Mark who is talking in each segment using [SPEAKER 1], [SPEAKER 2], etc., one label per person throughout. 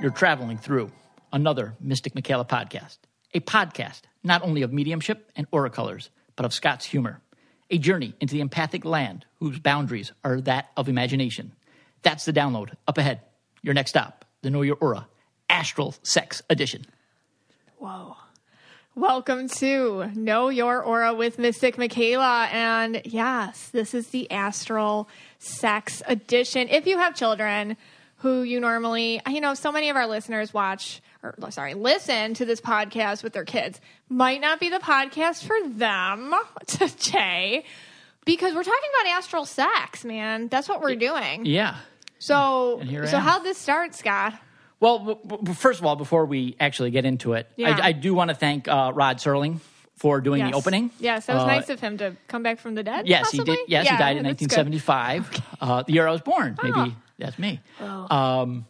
[SPEAKER 1] You're traveling through another Mystic Michaela podcast, a podcast not only of mediumship and aura colors, but of Scott's humor, a journey into the empathic land whose boundaries are that of imagination. That's the download. Up ahead, your next stop, the Know Your Aura Astral Sex Edition.
[SPEAKER 2] Whoa. Welcome to Know Your Aura with Mystic Michaela. And yes, this is the Astral Sex Edition. If you have children who you normally, you know, so many of our listeners watch, or sorry, listen to this podcast with their kids, might not be the podcast for them today because we're talking about astral sex, man. That's what we're doing.
[SPEAKER 1] Yeah.
[SPEAKER 2] So,
[SPEAKER 1] And here I
[SPEAKER 2] so how'd this start, Scott?
[SPEAKER 1] Well, first of all, before we actually get into it,
[SPEAKER 2] Yeah.
[SPEAKER 1] I, I do want to thank uh, Rod Serling for doing
[SPEAKER 2] Yes.
[SPEAKER 1] the opening.
[SPEAKER 2] Yes, that was
[SPEAKER 1] Uh,
[SPEAKER 2] nice of him to come back from the dead.
[SPEAKER 1] Yes,
[SPEAKER 2] possibly?
[SPEAKER 1] he did. Yes,
[SPEAKER 2] Yeah,
[SPEAKER 1] he died in
[SPEAKER 2] that's good.
[SPEAKER 1] 1975, uh, the year I was born. Maybe
[SPEAKER 2] Oh.
[SPEAKER 1] That's me. Um,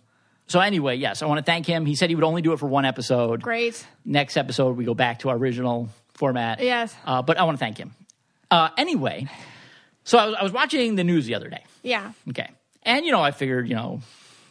[SPEAKER 1] so anyway, yes, I want to thank him. He said he would only do it for one episode.
[SPEAKER 2] Great.
[SPEAKER 1] Next episode, we go back to our original format.
[SPEAKER 2] Yes.
[SPEAKER 1] Uh, but I want to thank him. Uh, anyway, so I was, I was watching the news the other day.
[SPEAKER 2] Yeah.
[SPEAKER 1] Okay. And, you know, I figured, you know,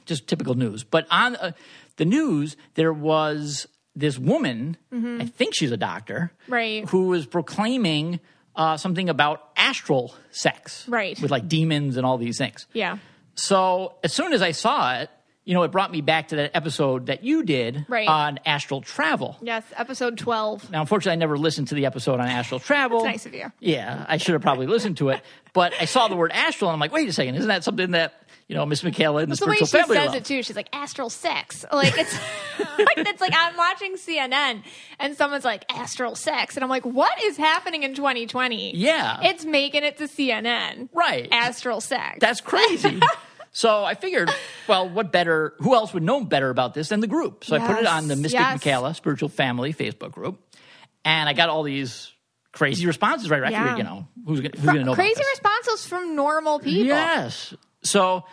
[SPEAKER 1] just typical news. But on uh, the news, there was this woman, I think she's a doctor,
[SPEAKER 2] Mm-hmm. Right.
[SPEAKER 1] who was proclaiming uh, something about astral sex.
[SPEAKER 2] Right.
[SPEAKER 1] With like demons and all these things.
[SPEAKER 2] Yeah.
[SPEAKER 1] So as soon as I saw it, you know, it brought me back to that episode that you did
[SPEAKER 2] Right.
[SPEAKER 1] on astral travel.
[SPEAKER 2] Yes. Episode 12.
[SPEAKER 1] Now, unfortunately, I never listened to the episode on astral travel.
[SPEAKER 2] That's nice of you.
[SPEAKER 1] Yeah, I should have probably listened to it. But I saw the word astral, and I'm like, wait a second, isn't that something that you know Miss Michaela and the
[SPEAKER 2] It's the way she
[SPEAKER 1] spiritual
[SPEAKER 2] says
[SPEAKER 1] family
[SPEAKER 2] it too. She's like astral sex. Like it's like it's like I'm watching CNN and someone's like astral sex, and I'm like, what is happening in 2020?
[SPEAKER 1] Yeah.
[SPEAKER 2] it's making it to CNN.
[SPEAKER 1] Right.
[SPEAKER 2] Astral sex.
[SPEAKER 1] That's crazy. so I figured, well, what better? Who else would know better about this than the group? So I put it on the Mystic
[SPEAKER 2] yes.
[SPEAKER 1] Michaela Spiritual Family Facebook group, and I got all these crazy responses. Right, I
[SPEAKER 2] Yeah.
[SPEAKER 1] figured, you know, who's going to know?
[SPEAKER 2] Crazy responses from normal people.
[SPEAKER 1] Yes. So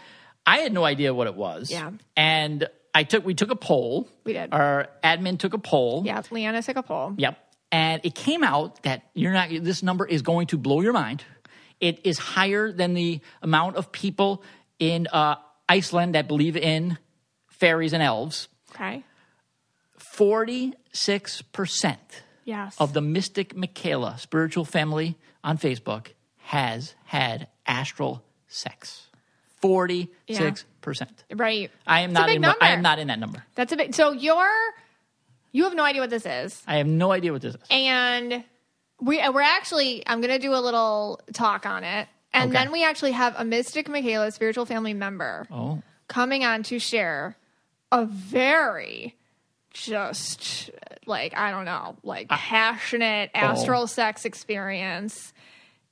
[SPEAKER 1] I had no idea what it was.
[SPEAKER 2] Yeah.
[SPEAKER 1] And I took we took a poll.
[SPEAKER 2] We did.
[SPEAKER 1] Our admin took a poll.
[SPEAKER 2] Yeah, Leanna took a poll.
[SPEAKER 1] Yep. And it came out that you're not this number is going to blow your mind. It is higher than the amount of people in uh, Iceland that believe in fairies and elves.
[SPEAKER 2] Okay.
[SPEAKER 1] 46%
[SPEAKER 2] Yes.
[SPEAKER 1] of the Mystic Michaela spiritual family on Facebook has had astral sex. 46%.
[SPEAKER 2] right.
[SPEAKER 1] I am
[SPEAKER 2] It's
[SPEAKER 1] not in
[SPEAKER 2] number.
[SPEAKER 1] I am not in that number.
[SPEAKER 2] That's a big. So you're you have no idea what this is.
[SPEAKER 1] I have no idea what this is.
[SPEAKER 2] and we we're actually I'm gonna do a little talk on it, and
[SPEAKER 1] Okay.
[SPEAKER 2] then we actually have a Mystic Michaela spiritual family member
[SPEAKER 1] Oh.
[SPEAKER 2] coming on to share a very just like I don't know like passionate
[SPEAKER 1] Oh.
[SPEAKER 2] astral sex experience.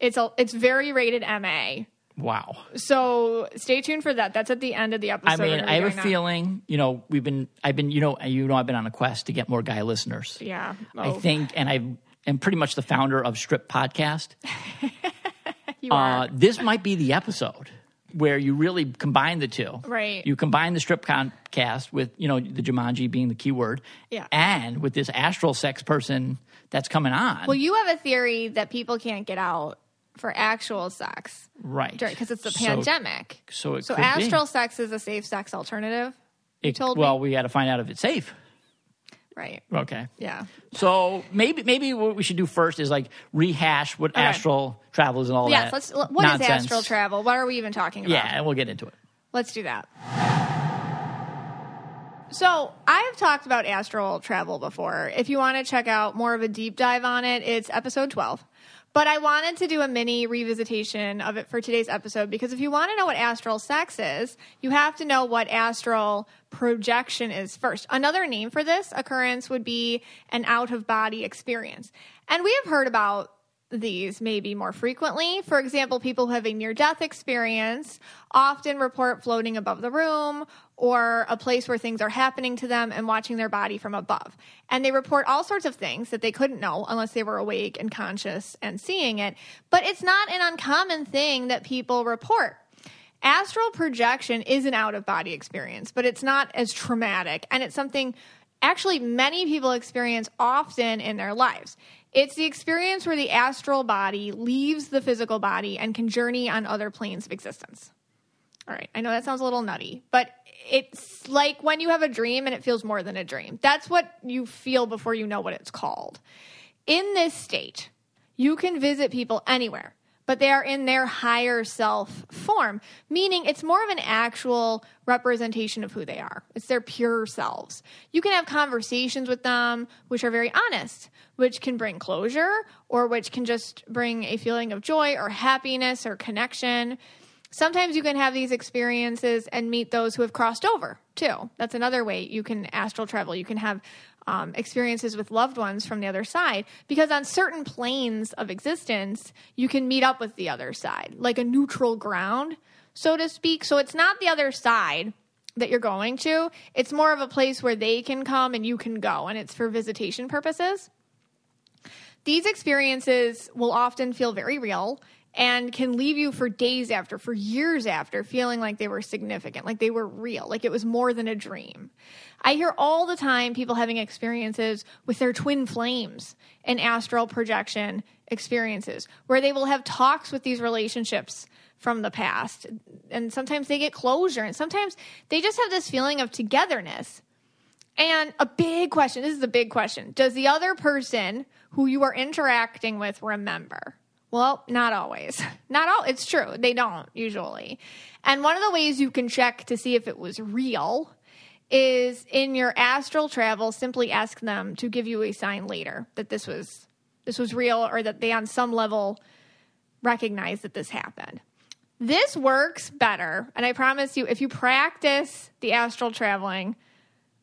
[SPEAKER 2] It's a it's very rated MA.
[SPEAKER 1] Wow.
[SPEAKER 2] So stay tuned for that. That's at the end of the episode.
[SPEAKER 1] I mean, I have a feeling, you know, we've been, I've been, you know, you know, I've been on a quest to get more guy listeners.
[SPEAKER 2] Yeah.
[SPEAKER 1] I
[SPEAKER 2] Oh,
[SPEAKER 1] think, and I am pretty much the founder of Strip Podcast.
[SPEAKER 2] you are.
[SPEAKER 1] Uh, this might be the episode where you really combine the two.
[SPEAKER 2] Right.
[SPEAKER 1] You combine the Strip con- cast with, you know, the Jumanji being the key word.
[SPEAKER 2] Yeah.
[SPEAKER 1] And with this astral sex person that's coming on.
[SPEAKER 2] well, you have a theory that people can't get out for actual sex.
[SPEAKER 1] right.
[SPEAKER 2] because it's the
[SPEAKER 1] So-
[SPEAKER 2] pandemic.
[SPEAKER 1] So, it
[SPEAKER 2] So
[SPEAKER 1] could be.
[SPEAKER 2] astral sex is a safe sex alternative.
[SPEAKER 1] It- well,
[SPEAKER 2] me.
[SPEAKER 1] we got to find out if it's safe.
[SPEAKER 2] Right.
[SPEAKER 1] Okay.
[SPEAKER 2] Yeah.
[SPEAKER 1] So maybe maybe what we should do first is like rehash what astral travel is and all
[SPEAKER 2] Yes.
[SPEAKER 1] that. Yes.
[SPEAKER 2] Let's. What is
[SPEAKER 1] nonsense.
[SPEAKER 2] astral travel? What are we even talking about?
[SPEAKER 1] Yeah, and we'll get into it.
[SPEAKER 2] Let's do that. So, I have talked about astral travel before. If you want to check out more of a deep dive on it, it's episode 12. But I wanted to do a mini revisitation of it for today's episode because if you want to know what astral sex is, you have to know what astral projection is first. Another name for this occurrence would be an out of body experience. And we have heard about these maybe more frequently. For example, people who have a near death experience often report floating above the room or a place where things are happening to them and watching their body from above. And they report all sorts of things that they couldn't know unless they were awake and conscious and seeing it. But it's not an uncommon thing that people report. Astral projection is an out of body experience, but it's not as traumatic. And it's something actually many people experience often in their lives. It's the experience where the astral body leaves the physical body and can journey on other planes of existence. All right. I know that sounds a little nutty, but it's like when you have a dream and it feels more than a dream. That's what you feel before you know what it's called. In this state, you can visit people anywhere, but they are in their higher self form, meaning it's more of an actual representation of who they are. It's their pure selves. You can have conversations with them which are very honest, which can bring closure or which can just bring a feeling of joy or happiness or connection. Sometimes you can have these experiences and meet those who have crossed over too. That's another way you can astral travel. You can have um, experiences with loved ones from the other side because on certain planes of existence, you can meet up with the other side, like a neutral ground, so to speak. So it's not the other side that you're going to, it's more of a place where they can come and you can go, and it's for visitation purposes. These experiences will often feel very real and can leave you for days after, for years after, feeling like they were significant, like they were real, like it was more than a dream. I hear all the time people having experiences with their twin flames and astral projection experiences where they will have talks with these relationships from the past. And sometimes they get closure, and sometimes they just have this feeling of togetherness. And a big question this is the big question Does the other person who you are interacting with remember? Well, not always. Not all. It's true. They don't usually. And one of the ways you can check to see if it was real is in your astral travel, simply ask them to give you a sign later that this was this was real or that they on some level recognize that this happened. This works better, and I promise you, if you practice the astral traveling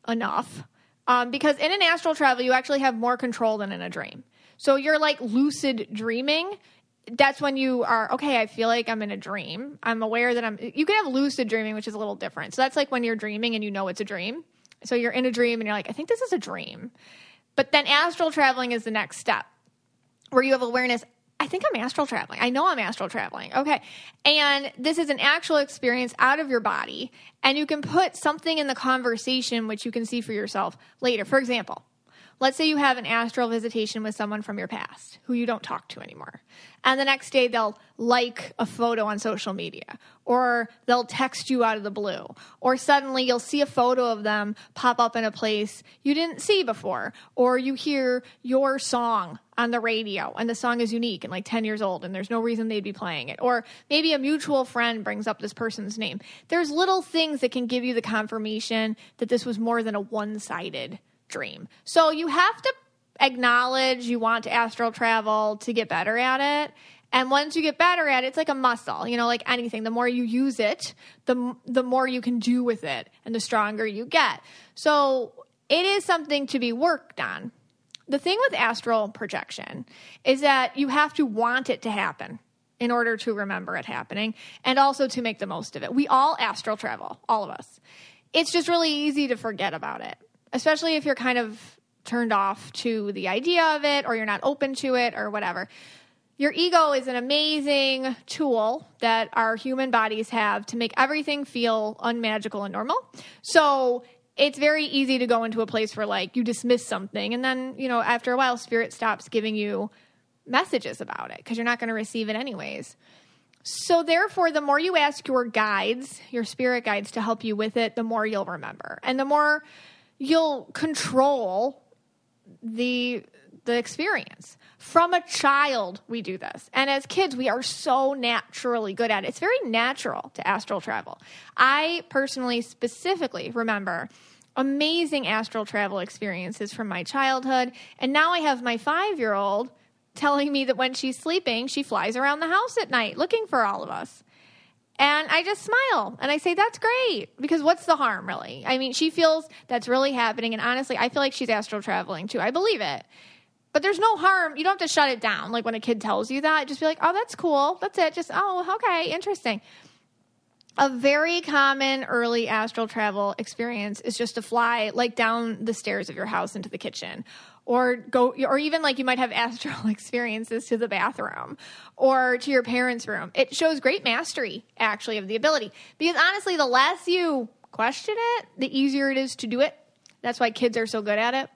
[SPEAKER 2] enough, um, because in an astral travel, you actually have more control than in a dream. So you're like lucid dreaming that's when you are okay i feel like i'm in a dream. I'm aware that i'm you can have lucid dreaming which is a little different. So that's like when you're dreaming and you know it's a dream. So you're in a dream and you're like i think this is a dream. But then astral traveling is the next step where you have awareness i think i'm astral traveling. I know i'm astral traveling. Okay. And this is an actual experience out of your body. And you can put something in the conversation which you can see for yourself later. For example Let's say you have an astral visitation with someone from your past who you don't talk to anymore. And the next day they'll like a photo on social media or they'll text you out of the blue or suddenly you'll see a photo of them pop up in a place you didn't see before or you hear your song on the radio and the song is unique and like 10 years old and there's no reason they'd be playing it or maybe a mutual friend brings up this person's name. There's little things that can give you the confirmation that this was more than a one-sided dream. So you have to acknowledge you want to astral travel to get better at it. And once you get better at it, it's like a muscle, you know, like anything. The more you use it, the the more you can do with it, and the stronger you get. So it is something to be worked on. The thing with astral projection is that you have to want it to happen in order to remember it happening, and also to make the most of it. We all astral travel, all of us. It's just really easy to forget about it especially if you're kind of turned off to the idea of it or you're not open to it or whatever. Your ego is an amazing tool that our human bodies have to make everything feel unmagical and normal. So it's very easy to go into a place where like you dismiss something and then, you know, after a while spirit stops giving you messages about it because you're not going to receive it anyways. So therefore the more you ask your guides, your spirit guides to help you with it, the more you'll remember. And the more you'll control the the experience. From a child, we do this. And as kids, we are so naturally good at it. It's very natural to astral travel. I personally, specifically remember amazing astral travel experiences from my childhood. And now I have my five year old telling me that when she's sleeping, she flies around the house at night looking for all of us. And I just smile and I say, that's great because what's the harm, really? I mean, she feels that's really happening. And honestly, I feel like she's astral traveling too. I believe it. But there's no harm. You don't have to shut it down. Like when a kid tells you that, just be like, oh, that's cool. That's it. Just, oh, okay, interesting. A very common early astral travel experience is just to fly like down the stairs of your house into the kitchen or go or even like you might have astral experiences to the bathroom or to your parents' room. It shows great mastery actually of the ability because honestly the less you question it, the easier it is to do it. That's why kids are so good at it.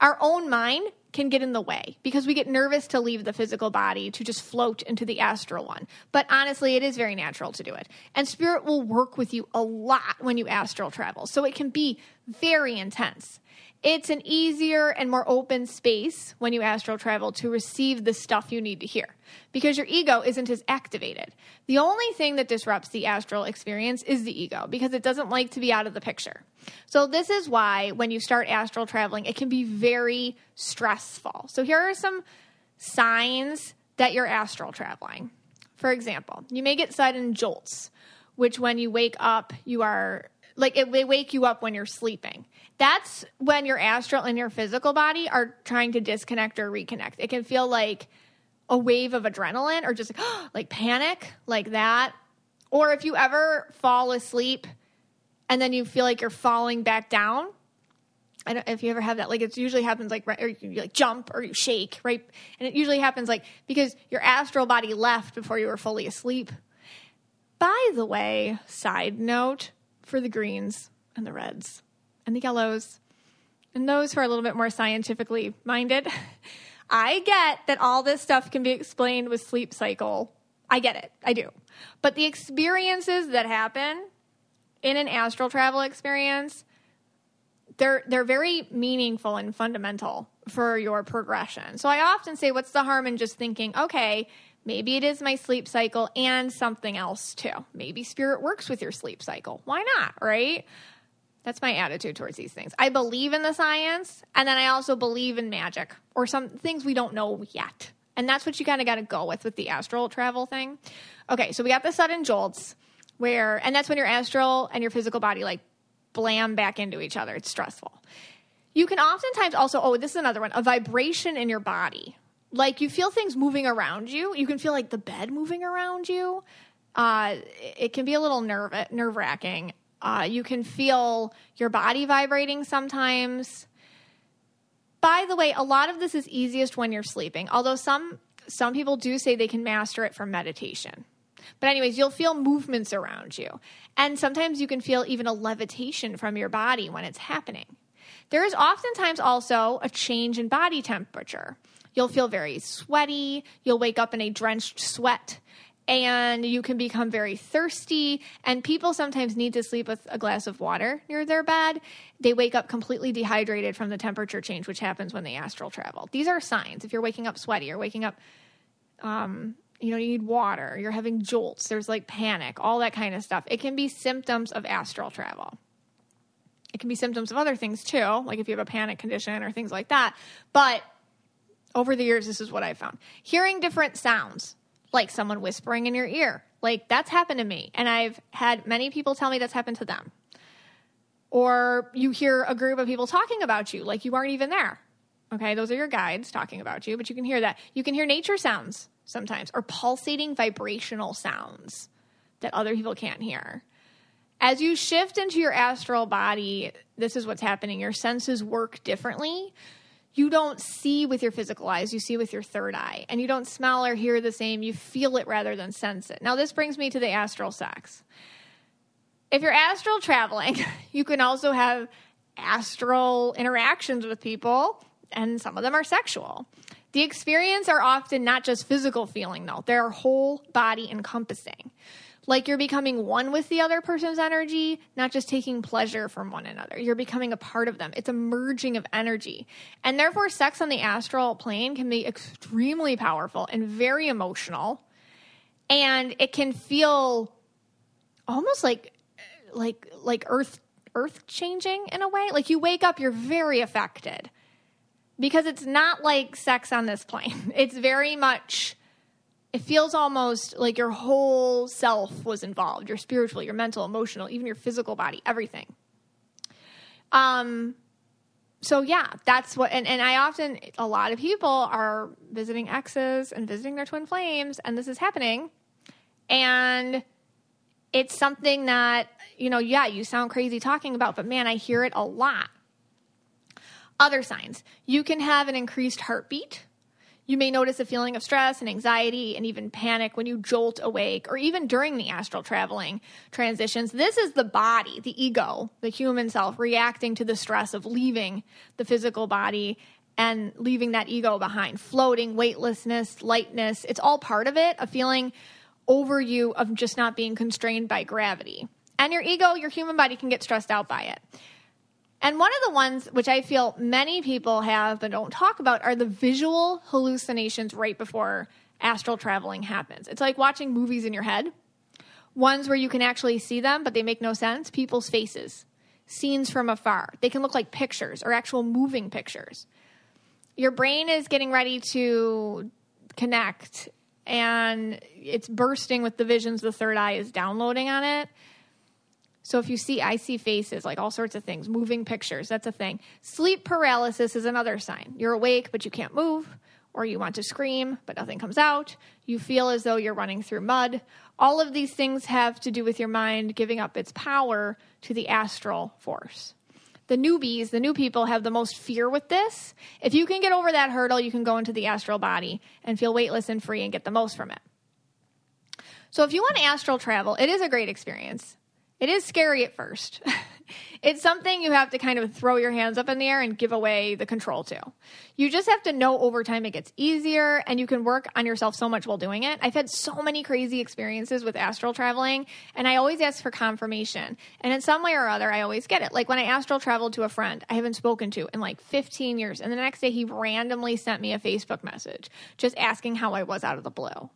[SPEAKER 2] Our own mind can get in the way because we get nervous to leave the physical body to just float into the astral one. But honestly, it is very natural to do it. And spirit will work with you a lot when you astral travel. So it can be very intense. It's an easier and more open space when you astral travel to receive the stuff you need to hear because your ego isn't as activated. The only thing that disrupts the astral experience is the ego because it doesn't like to be out of the picture. So, this is why when you start astral traveling, it can be very stressful. So, here are some signs that you're astral traveling. For example, you may get sudden jolts, which when you wake up, you are like it may wake you up when you're sleeping. That's when your astral and your physical body are trying to disconnect or reconnect. It can feel like a wave of adrenaline or just like, like panic, like that. Or if you ever fall asleep and then you feel like you're falling back down. I don't if you ever have that. Like it usually happens like right, or you like jump or you shake, right? And it usually happens like because your astral body left before you were fully asleep. By the way, side note for the greens and the reds and the yellows and those who are a little bit more scientifically minded, I get that all this stuff can be explained with sleep cycle. I get it. I do. But the experiences that happen in an astral travel experience, they're they're very meaningful and fundamental for your progression. So I often say what's the harm in just thinking, okay, maybe it is my sleep cycle and something else too. Maybe spirit works with your sleep cycle. Why not, right? That's my attitude towards these things. I believe in the science, and then I also believe in magic or some things we don't know yet. And that's what you kind of got to go with with the astral travel thing. Okay, so we got the sudden jolts where, and that's when your astral and your physical body like blam back into each other. It's stressful. You can oftentimes also, oh, this is another one, a vibration in your body. Like you feel things moving around you. You can feel like the bed moving around you. Uh, it can be a little nerve nerve wracking. Uh, you can feel your body vibrating sometimes. By the way, a lot of this is easiest when you're sleeping, although some some people do say they can master it from meditation. But anyways, you'll feel movements around you. And sometimes you can feel even a levitation from your body when it's happening. There is oftentimes also a change in body temperature. You'll feel very sweaty, you'll wake up in a drenched sweat and you can become very thirsty. And people sometimes need to sleep with a glass of water near their bed. They wake up completely dehydrated from the temperature change, which happens when they astral travel. These are signs. If you're waking up sweaty or waking up, um, you know, you need water, you're having jolts, there's like panic, all that kind of stuff. It can be symptoms of astral travel. It can be symptoms of other things too, like if you have a panic condition or things like that. But over the years, this is what I've found. Hearing different sounds like someone whispering in your ear. Like that's happened to me. And I've had many people tell me that's happened to them. Or you hear a group of people talking about you like you aren't even there. Okay, those are your guides talking about you, but you can hear that. You can hear nature sounds sometimes or pulsating vibrational sounds that other people can't hear. As you shift into your astral body, this is what's happening. Your senses work differently you don't see with your physical eyes, you see with your third eye. And you don't smell or hear the same, you feel it rather than sense it. Now, this brings me to the astral sex. If you're astral traveling, you can also have astral interactions with people, and some of them are sexual. The experience are often not just physical feeling, though, they're whole body encompassing like you're becoming one with the other person's energy, not just taking pleasure from one another. You're becoming a part of them. It's a merging of energy. And therefore, sex on the astral plane can be extremely powerful and very emotional. And it can feel almost like like like earth earth changing in a way. Like you wake up, you're very affected. Because it's not like sex on this plane. It's very much it feels almost like your whole self was involved your spiritual your mental emotional even your physical body everything. Um so yeah that's what and, and i often a lot of people are visiting exes and visiting their twin flames and this is happening. And it's something that you know yeah you sound crazy talking about but man i hear it a lot. Other signs. You can have an increased heartbeat you may notice a feeling of stress and anxiety and even panic when you jolt awake or even during the astral traveling transitions. This is the body, the ego, the human self reacting to the stress of leaving the physical body and leaving that ego behind. Floating, weightlessness, lightness, it's all part of it, a feeling over you of just not being constrained by gravity. And your ego, your human body can get stressed out by it. And one of the ones which I feel many people have but don't talk about are the visual hallucinations right before astral traveling happens. It's like watching movies in your head, ones where you can actually see them, but they make no sense. People's faces, scenes from afar. They can look like pictures or actual moving pictures. Your brain is getting ready to connect and it's bursting with the visions the third eye is downloading on it. So if you see, icy faces, like all sorts of things, moving pictures, that's a thing. Sleep paralysis is another sign. You're awake, but you can't move, or you want to scream, but nothing comes out. You feel as though you're running through mud. All of these things have to do with your mind giving up its power to the astral force. The newbies, the new people, have the most fear with this. If you can get over that hurdle, you can go into the astral body and feel weightless and free and get the most from it. So, if you want astral travel, it is a great experience. It is scary at first. it's something you have to kind of throw your hands up in the air and give away the control to. You just have to know over time it gets easier and you can work on yourself so much while doing it. I've had so many crazy experiences with astral traveling and I always ask for confirmation. And in some way or other, I always get it. Like when I astral traveled to a friend I haven't spoken to in like 15 years, and the next day he randomly sent me a Facebook message just asking how I was out of the blue.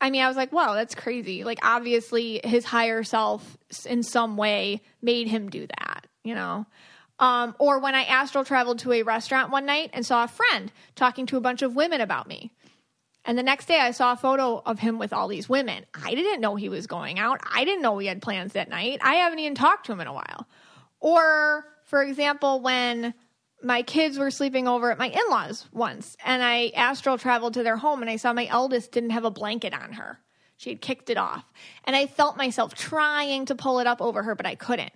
[SPEAKER 2] I mean, I was like, wow, that's crazy. Like, obviously, his higher self in some way made him do that, you know? Um, or when I astral traveled to a restaurant one night and saw a friend talking to a bunch of women about me. And the next day I saw a photo of him with all these women. I didn't know he was going out. I didn't know he had plans that night. I haven't even talked to him in a while. Or, for example, when my kids were sleeping over at my in laws once, and I astral traveled to their home, and I saw my eldest didn't have a blanket on her. She had kicked it off. And I felt myself trying to pull it up over her, but I couldn't.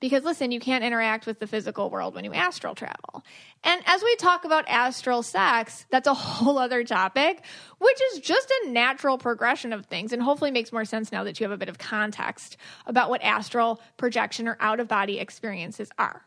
[SPEAKER 2] Because listen, you can't interact with the physical world when you astral travel. And as we talk about astral sex, that's a whole other topic, which is just a natural progression of things and hopefully makes more sense now that you have a bit of context about what astral projection or out of body experiences are.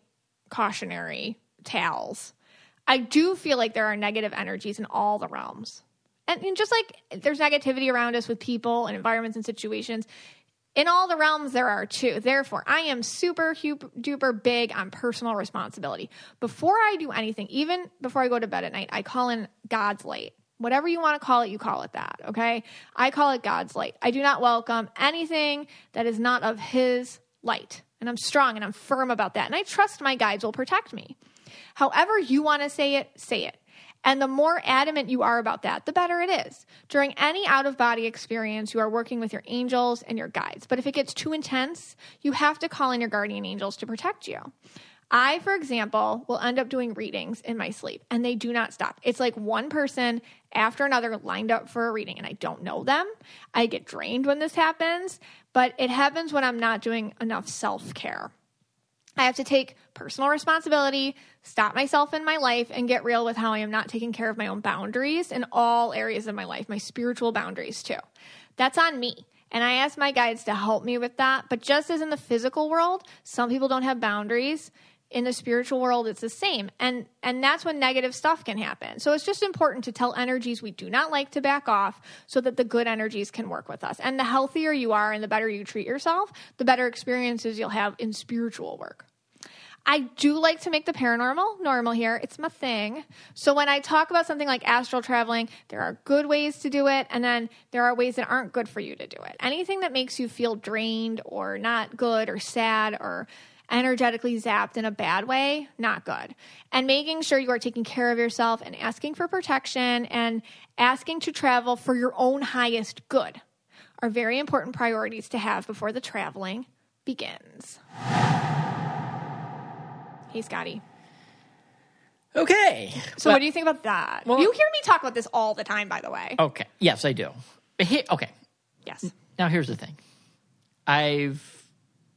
[SPEAKER 2] cautionary tales. I do feel like there are negative energies in all the realms. And, and just like there's negativity around us with people and environments and situations, in all the realms there are too. Therefore, I am super duper big on personal responsibility. Before I do anything, even before I go to bed at night, I call in God's light. Whatever you want to call it, you call it that, okay? I call it God's light. I do not welcome anything that is not of His light. And I'm strong and I'm firm about that. And I trust my guides will protect me. However, you want to say it, say it. And the more adamant you are about that, the better it is. During any out of body experience, you are working with your angels and your guides. But if it gets too intense, you have to call in your guardian angels to protect you. I, for example, will end up doing readings in my sleep and they do not stop. It's like one person after another lined up for a reading and I don't know them. I get drained when this happens, but it happens when I'm not doing enough self care. I have to take personal responsibility, stop myself in my life, and get real with how I am not taking care of my own boundaries in all areas of my life, my spiritual boundaries too. That's on me. And I ask my guides to help me with that. But just as in the physical world, some people don't have boundaries in the spiritual world it's the same and and that's when negative stuff can happen so it's just important to tell energies we do not like to back off so that the good energies can work with us and the healthier you are and the better you treat yourself the better experiences you'll have in spiritual work I do like to make the paranormal normal here. It's my thing. So when I talk about something like astral traveling, there are good ways to do it, and then there are ways that aren't good for you to do it. Anything that makes you feel drained or not good or sad or energetically zapped in a bad way, not good. And making sure you are taking care of yourself and asking for protection and asking to travel for your own highest good are very important priorities to have before the traveling begins. Hey, Scotty.
[SPEAKER 1] Okay.
[SPEAKER 2] So,
[SPEAKER 1] Well-
[SPEAKER 2] what do you think about that?
[SPEAKER 1] well-
[SPEAKER 2] you hear me talk about this all the time, by the way.
[SPEAKER 1] Okay. Yes, I do. Here, okay.
[SPEAKER 2] Yes.
[SPEAKER 1] Now here's the thing. I've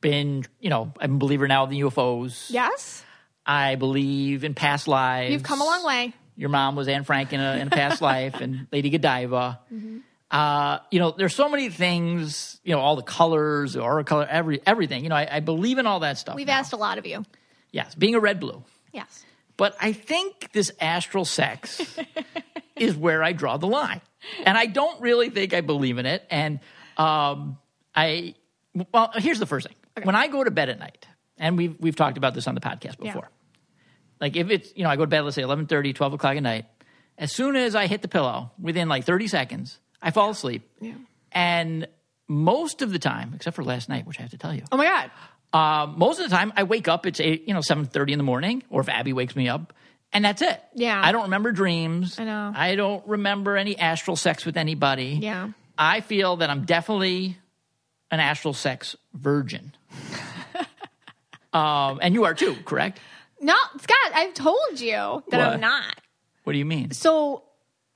[SPEAKER 1] been, you know, I'm a believer now in the UFOs.
[SPEAKER 2] Yes.
[SPEAKER 1] I believe in past lives.
[SPEAKER 2] You've come a long way.
[SPEAKER 1] Your mom was Anne Frank in a, in a past life, and Lady Godiva.
[SPEAKER 2] Mm-hmm.
[SPEAKER 1] Uh, you know, there's so many things. You know, all the colors, the aura color, every everything. You know, I, I believe in all that stuff.
[SPEAKER 2] We've
[SPEAKER 1] now.
[SPEAKER 2] asked a lot of you.
[SPEAKER 1] Yes, being a red blue.
[SPEAKER 2] Yes.
[SPEAKER 1] But I think this astral sex is where I draw the line. And I don't really think I believe in it. And um, I, well, here's the first thing. When I go to bed at night, and we've, we've talked about this on the podcast
[SPEAKER 2] Yeah.
[SPEAKER 1] before, like if it's, you know, I go to bed, let's say 11.30, 12 o'clock at night, as soon as I hit the pillow, within like 30 seconds, I fall asleep.
[SPEAKER 2] Yeah.
[SPEAKER 1] And most of the time, except for last night, which I have to tell you,
[SPEAKER 2] Oh my God.
[SPEAKER 1] uh, most of the time, I wake up. It's eight, you know seven thirty in the morning, or if Abby wakes me up, and that's it.
[SPEAKER 2] Yeah.
[SPEAKER 1] I don't remember dreams.
[SPEAKER 2] I know.
[SPEAKER 1] I don't remember any astral sex with anybody.
[SPEAKER 2] Yeah.
[SPEAKER 1] I feel that I'm definitely an astral sex virgin. um, and you are too, correct?
[SPEAKER 2] No, Scott, I've told you that
[SPEAKER 1] What?
[SPEAKER 2] I'm not.
[SPEAKER 1] What do you mean?
[SPEAKER 2] So,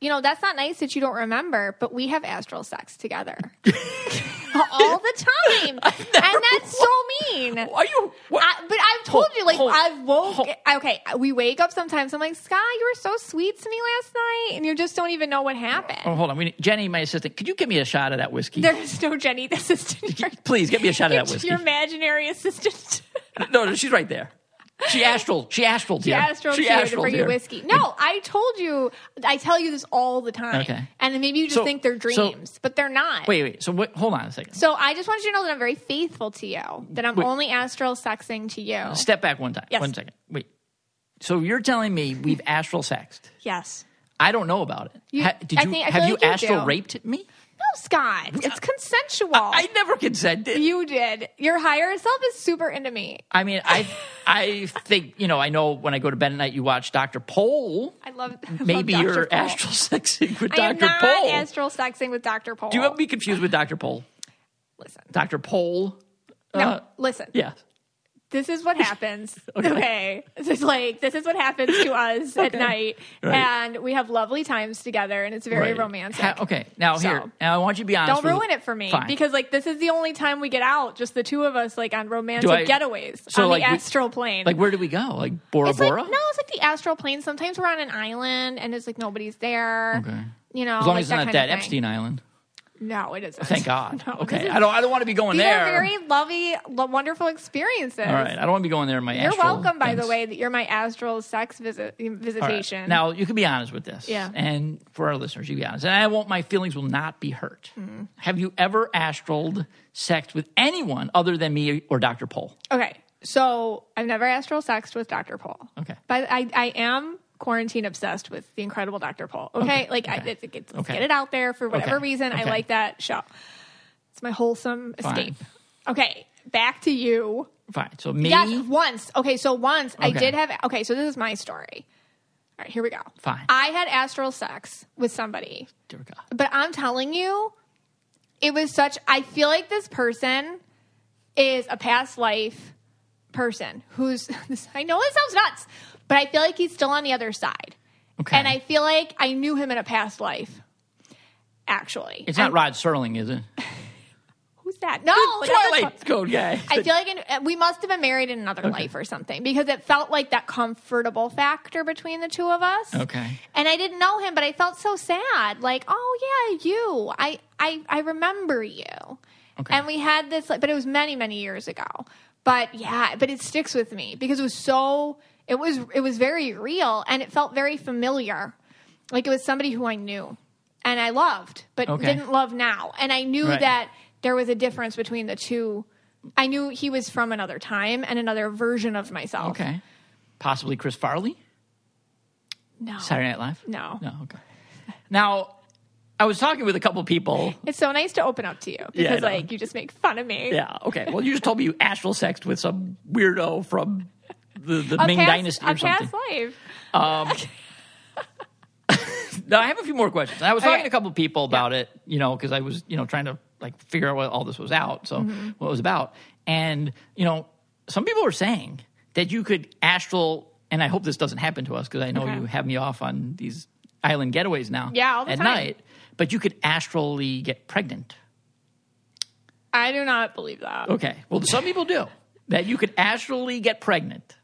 [SPEAKER 2] you know, that's not nice that you don't remember, but we have astral sex together all the time. and that's so mean.
[SPEAKER 1] Are you?
[SPEAKER 2] I, but I've told
[SPEAKER 1] Hold-
[SPEAKER 2] you, like,
[SPEAKER 1] hold-
[SPEAKER 2] I've woke.
[SPEAKER 1] hold-
[SPEAKER 2] Okay, we wake up sometimes. I'm like, Scott, you were so sweet to me last night, and you just don't even know what happened.
[SPEAKER 1] oh, hold on. We need, Jenny, my assistant, could you give me a shot of that whiskey?
[SPEAKER 2] There's no Jenny, the assistant.
[SPEAKER 1] Please get me a shot of that whiskey.
[SPEAKER 2] your imaginary assistant.
[SPEAKER 1] No, no, she's right there. She astral. She astral
[SPEAKER 2] to.
[SPEAKER 1] She
[SPEAKER 2] astral
[SPEAKER 1] She
[SPEAKER 2] to you to
[SPEAKER 1] astral
[SPEAKER 2] bring you whiskey. No, I told you. I tell you this all the time.
[SPEAKER 1] Okay.
[SPEAKER 2] And then maybe you just
[SPEAKER 1] So-
[SPEAKER 2] think they're
[SPEAKER 1] so-
[SPEAKER 2] dreams, but they're not.
[SPEAKER 1] Wait, wait. So what, hold on a second.
[SPEAKER 2] So I just want you to know that I'm very faithful to you. That I'm
[SPEAKER 1] Wait.
[SPEAKER 2] only astral sexing to you.
[SPEAKER 1] Step back one time.
[SPEAKER 2] Yes.
[SPEAKER 1] One second. Wait. So you're telling me we've astral sexed?
[SPEAKER 2] Yes.
[SPEAKER 1] I don't know about it.
[SPEAKER 2] You-
[SPEAKER 1] Ha- did you
[SPEAKER 2] think-
[SPEAKER 1] have
[SPEAKER 2] like you
[SPEAKER 1] astral
[SPEAKER 2] do.
[SPEAKER 1] raped me?
[SPEAKER 2] No, Scott. It's consensual.
[SPEAKER 1] I never consented.
[SPEAKER 2] you did. Your higher self is super into me.
[SPEAKER 1] I mean, I I think you know. I know when I go to bed at night, you watch Doctor Pol.
[SPEAKER 2] I love. I love
[SPEAKER 1] Maybe
[SPEAKER 2] Dr.
[SPEAKER 1] you're astral sexing with Doctor Pol.
[SPEAKER 2] I am
[SPEAKER 1] Doctor
[SPEAKER 2] not astral sexing with Dr. Pol.
[SPEAKER 1] Do you have me confused with Doctor Pol?
[SPEAKER 2] Listen.
[SPEAKER 1] Doctor Pol.
[SPEAKER 2] No,
[SPEAKER 1] Uh,
[SPEAKER 2] listen.
[SPEAKER 1] yeah.
[SPEAKER 2] This is what happens.
[SPEAKER 1] Okay.
[SPEAKER 2] okay. This is like this is what happens to us at night,
[SPEAKER 1] Right.
[SPEAKER 2] and we have lovely times together, and it's very
[SPEAKER 1] Right.
[SPEAKER 2] romantic.
[SPEAKER 1] Ha- okay. Now
[SPEAKER 2] So-
[SPEAKER 1] here. Now I want you to be honest.
[SPEAKER 2] Don't ruin it for me
[SPEAKER 1] Fine.
[SPEAKER 2] because like this is the only time we get out, just the two of us, like on romantic
[SPEAKER 1] I-
[SPEAKER 2] getaways
[SPEAKER 1] so,
[SPEAKER 2] on
[SPEAKER 1] like,
[SPEAKER 2] the astral plane.
[SPEAKER 1] like where do we go? Like Bora
[SPEAKER 2] it's like
[SPEAKER 1] Bora?
[SPEAKER 2] no, it's like the astral plane. Sometimes we're on an island and it's like nobody's there.
[SPEAKER 1] Okay.
[SPEAKER 2] You know,
[SPEAKER 1] As long
[SPEAKER 2] like
[SPEAKER 1] as it's not that
[SPEAKER 2] of.
[SPEAKER 1] Epstein Island.
[SPEAKER 2] No, it isn't.
[SPEAKER 1] Thank God.
[SPEAKER 2] No,
[SPEAKER 1] okay. I don't. I don't want to be going
[SPEAKER 2] These
[SPEAKER 1] there.
[SPEAKER 2] are very lovely, lo- wonderful experiences.
[SPEAKER 1] All right. I don't want to be going there in my
[SPEAKER 2] You're welcome, by the way, that you're my astral sex visit
[SPEAKER 1] All right.
[SPEAKER 2] visitation.
[SPEAKER 1] Now you can be honest with this.
[SPEAKER 2] Yeah.
[SPEAKER 1] And for our listeners, you be honest. And I won't. My feelings will not be hurt.
[SPEAKER 2] Mm-hmm.
[SPEAKER 1] Have you ever astraled sex with anyone other than me or Doctor Pol?
[SPEAKER 2] Okay, so I've never astral sexed with Dr. Pol.
[SPEAKER 1] Okay.
[SPEAKER 2] But I, I am quarantine obsessed with the incredible Dr. Pol. Okay.
[SPEAKER 1] Okay,
[SPEAKER 2] Like, I,
[SPEAKER 1] okay.
[SPEAKER 2] it's, it's, let's
[SPEAKER 1] Okay.
[SPEAKER 2] get it out there for whatever reason. I like that show. It's my wholesome
[SPEAKER 1] Fine.
[SPEAKER 2] escape. Okay. Back to you.
[SPEAKER 1] Fine. So me.
[SPEAKER 2] Yes, once. Okay, so once I did have. Okay, so this is my story. All right, here we go.
[SPEAKER 1] Fine.
[SPEAKER 2] I had astral sex with somebody, but I'm telling you, it was such. I feel like this person is a past life person who's. I know it sounds nuts, but I feel like he's still on the other side,
[SPEAKER 1] Okay.
[SPEAKER 2] and I feel like I knew him in a past life. Actually,
[SPEAKER 1] It's not
[SPEAKER 2] And-
[SPEAKER 1] Rod Serling, is it?
[SPEAKER 2] Who's that? No, a-
[SPEAKER 1] Twilight Zone guy.
[SPEAKER 2] I feel like in, uh, we must have been married in another life or something because it felt like that comfortable factor between the two of us.
[SPEAKER 1] Okay.
[SPEAKER 2] And I didn't know him, but I felt so sad. Like, oh yeah, you. I I I remember you.
[SPEAKER 1] Okay.
[SPEAKER 2] And we had this, like, but it was many many years ago. But yeah, but it sticks with me because it was so. It was it was very real and it felt very familiar. Like it was somebody who I knew and I loved, but
[SPEAKER 1] Okay.
[SPEAKER 2] didn't love now. And I knew
[SPEAKER 1] Right.
[SPEAKER 2] that there was a difference between the two I knew he was from another time and another version of myself.
[SPEAKER 1] Okay. Possibly Chris Farley,
[SPEAKER 2] No.
[SPEAKER 1] Saturday Night Live?
[SPEAKER 2] No.
[SPEAKER 1] No, okay. Now, I was talking with a couple people.
[SPEAKER 2] It's so nice to open up to you because,
[SPEAKER 1] know.
[SPEAKER 2] like, you just make fun of me.
[SPEAKER 1] Yeah, okay. Well, you just told me you astral sexed with some weirdo from the, the Ming
[SPEAKER 2] past,
[SPEAKER 1] Dynasty or something.
[SPEAKER 2] past life.
[SPEAKER 1] Now, I have a few more questions. I was talking
[SPEAKER 2] Okay.
[SPEAKER 1] to a couple people about it, you know, because I was, you know, trying to like figure out what all this was out, so
[SPEAKER 2] Mm-hmm.
[SPEAKER 1] what it was about. And, you know, some people were saying that you could astral, and I hope this doesn't happen to us because I know
[SPEAKER 2] Okay.
[SPEAKER 1] you have me off on these island getaways now.
[SPEAKER 2] Yeah, all the
[SPEAKER 1] at
[SPEAKER 2] time.
[SPEAKER 1] night. But you could astrally get pregnant.
[SPEAKER 2] I do not believe that.
[SPEAKER 1] Okay. Well, some people do. That you could astrally get pregnant.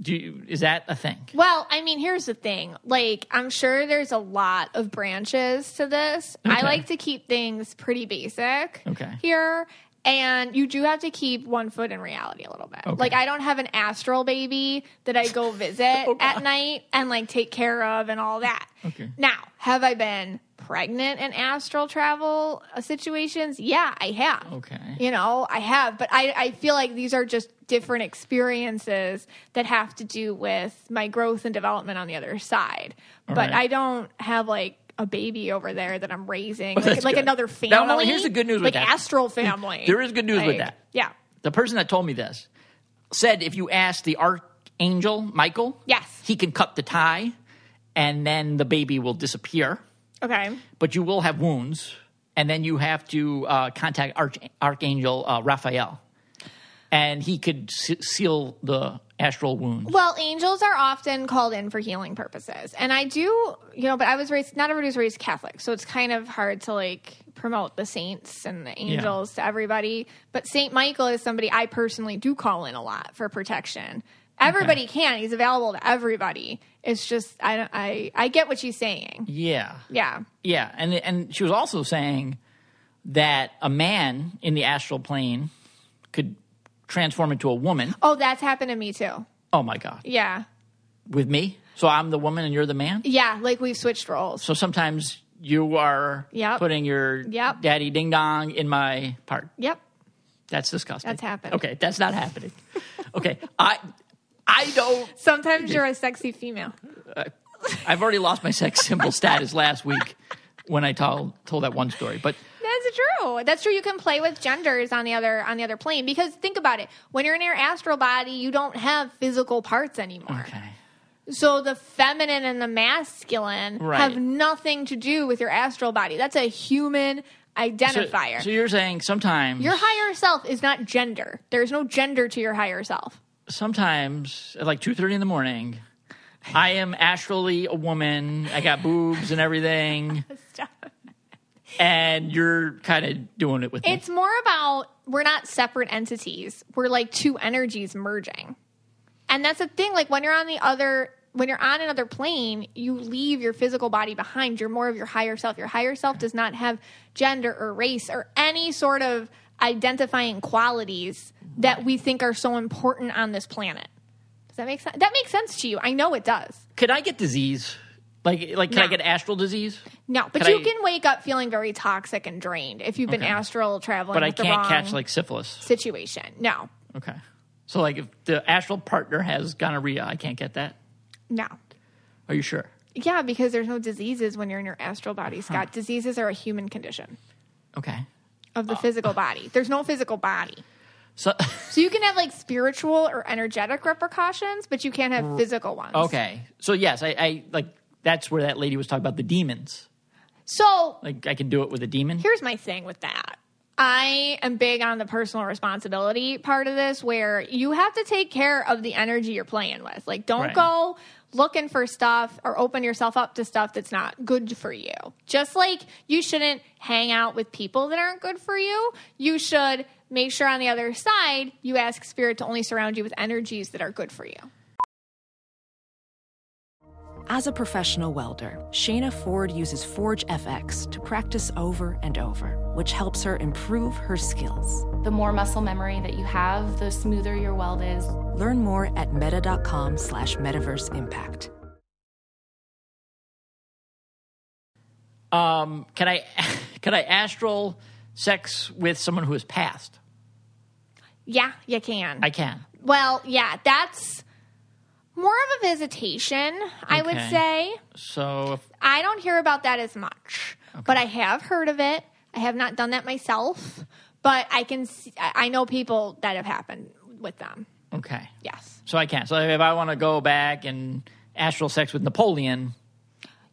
[SPEAKER 1] Do you, is that a thing?
[SPEAKER 2] Well, I mean, here's the thing. Like, I'm sure there's a lot of branches to this. I like to keep things pretty basic
[SPEAKER 1] Okay.
[SPEAKER 2] here. And you do have to keep one foot in reality a little bit.
[SPEAKER 1] Okay.
[SPEAKER 2] Like, I don't have an astral baby that I go visit
[SPEAKER 1] Oh,
[SPEAKER 2] at night and like take care of and all that.
[SPEAKER 1] Okay.
[SPEAKER 2] Now, have I been pregnant in astral travel situations? Yeah, I have.
[SPEAKER 1] Okay.
[SPEAKER 2] You know, I have, but I, I feel like these are just different experiences that have to do with my growth and development on the other side. but
[SPEAKER 1] right.
[SPEAKER 2] I don't have like a baby over there that I'm raising, like, like another family.
[SPEAKER 1] No, no, here's the good news with
[SPEAKER 2] like
[SPEAKER 1] that.
[SPEAKER 2] astral family.
[SPEAKER 1] There is good news with that.
[SPEAKER 2] Yeah.
[SPEAKER 1] The person that told me this said if you ask the archangel Michael,
[SPEAKER 2] Yes.
[SPEAKER 1] he can cut the tie and then the baby will disappear,
[SPEAKER 2] Okay.
[SPEAKER 1] but you will have wounds, and then you have to uh, contact Arch- Archangel uh, Raphael, and he could se- seal the astral wound.
[SPEAKER 2] Well, angels are often called in for healing purposes. And I do, you know, but I was raised, not everybody was raised Catholic. So it's kind of hard to like promote the saints and the angels to everybody. But Saint Michael is somebody I personally do call in a lot for protection. Everybody can. He's available to everybody. It's just, I, don't- I, I get what she's saying.
[SPEAKER 1] Yeah,
[SPEAKER 2] Yeah.
[SPEAKER 1] yeah, and and she was also saying that a man in the astral plane could transform into a woman.
[SPEAKER 2] Oh, that's happened to me too.
[SPEAKER 1] Oh my god,
[SPEAKER 2] Yeah.
[SPEAKER 1] with me. So I'm the woman and you're the man.
[SPEAKER 2] Yeah. Like we've switched roles.
[SPEAKER 1] So sometimes you are
[SPEAKER 2] Yep.
[SPEAKER 1] putting your
[SPEAKER 2] Yep.
[SPEAKER 1] daddy ding dong in my part.
[SPEAKER 2] Yep.
[SPEAKER 1] That's disgusting.
[SPEAKER 2] That's happened.
[SPEAKER 1] Okay, that's not happening. okay, I I don't.
[SPEAKER 2] Sometimes you're a sexy female.
[SPEAKER 1] Uh, I've already lost my sex symbol status last week when I told told that one story. But
[SPEAKER 2] That's true. That's true. You can play with genders on the other on the other plane because think about it. When you're in your astral body, you don't have physical parts anymore.
[SPEAKER 1] okay,
[SPEAKER 2] So the feminine and the masculine
[SPEAKER 1] Right.
[SPEAKER 2] have nothing to do with your astral body. That's a human identifier.
[SPEAKER 1] so you're saying sometimes
[SPEAKER 2] your higher self is not gender. There's no gender to your higher self.
[SPEAKER 1] sometimes at like two thirty in the morning. I am astrally a woman. I got boobs and everything, and you're kind of doing it with me.
[SPEAKER 2] It's more about we're not separate entities. We're like two energies merging. And that's the thing like when you're on the other when you're on another plane, you leave your physical body behind. You're more of your higher self. Your higher self does not have gender or race or any sort of identifying qualities that we think are so important on this planet. Does that make sense? That makes sense to you. I know it does.
[SPEAKER 1] Could I get disease? Like, like, can I get astral disease?
[SPEAKER 2] No, but
[SPEAKER 1] Could
[SPEAKER 2] you
[SPEAKER 1] I-
[SPEAKER 2] can wake up feeling very toxic and drained if you've been
[SPEAKER 1] Okay.
[SPEAKER 2] astral traveling.
[SPEAKER 1] But I can't catch like syphilis.
[SPEAKER 2] situation. No,
[SPEAKER 1] Okay. So, like, if the astral partner has gonorrhea, I can't get that.
[SPEAKER 2] no.
[SPEAKER 1] Are you sure?
[SPEAKER 2] Yeah, because there's no diseases when you're in your astral body, Scott. Diseases are a human condition
[SPEAKER 1] Okay.
[SPEAKER 2] of the uh. physical body. There's no physical body.
[SPEAKER 1] So,
[SPEAKER 2] So you can have like spiritual or energetic repercussions, but you can't have physical ones.
[SPEAKER 1] okay. So yes, I, I like that's where that lady was talking about the demons.
[SPEAKER 2] So
[SPEAKER 1] Like, I can do it with a demon.
[SPEAKER 2] here's my thing with that. I am big on the personal responsibility part of this where you have to take care of the energy you're playing with. Like, don't
[SPEAKER 1] Right.
[SPEAKER 2] go looking for stuff or open yourself up to stuff that's not good for you. Just like you shouldn't hang out with people that aren't good for you, you should make sure on the other side you ask spirit to only surround you with energies that are good for you.
[SPEAKER 3] As a professional welder, Shayna Ford uses Forge FX to practice over and over, which helps her improve her skills.
[SPEAKER 4] The more muscle memory that you have, the smoother your weld is.
[SPEAKER 3] Learn more at meta.com slash metaverse impact.
[SPEAKER 1] Um, can I can I astral sex with someone who has passed?
[SPEAKER 2] Yeah, you can.
[SPEAKER 1] I can.
[SPEAKER 2] well, yeah, that's more of a visitation, I would
[SPEAKER 1] Okay.
[SPEAKER 2] say.
[SPEAKER 1] So, if,
[SPEAKER 2] I don't hear about that as much, but I have heard of it. I have not done that myself, but I can. See, I I know people that have happened with them.
[SPEAKER 1] okay.
[SPEAKER 2] Yes,
[SPEAKER 1] So I can't. So if I want to go back and astral sex with Napoleon,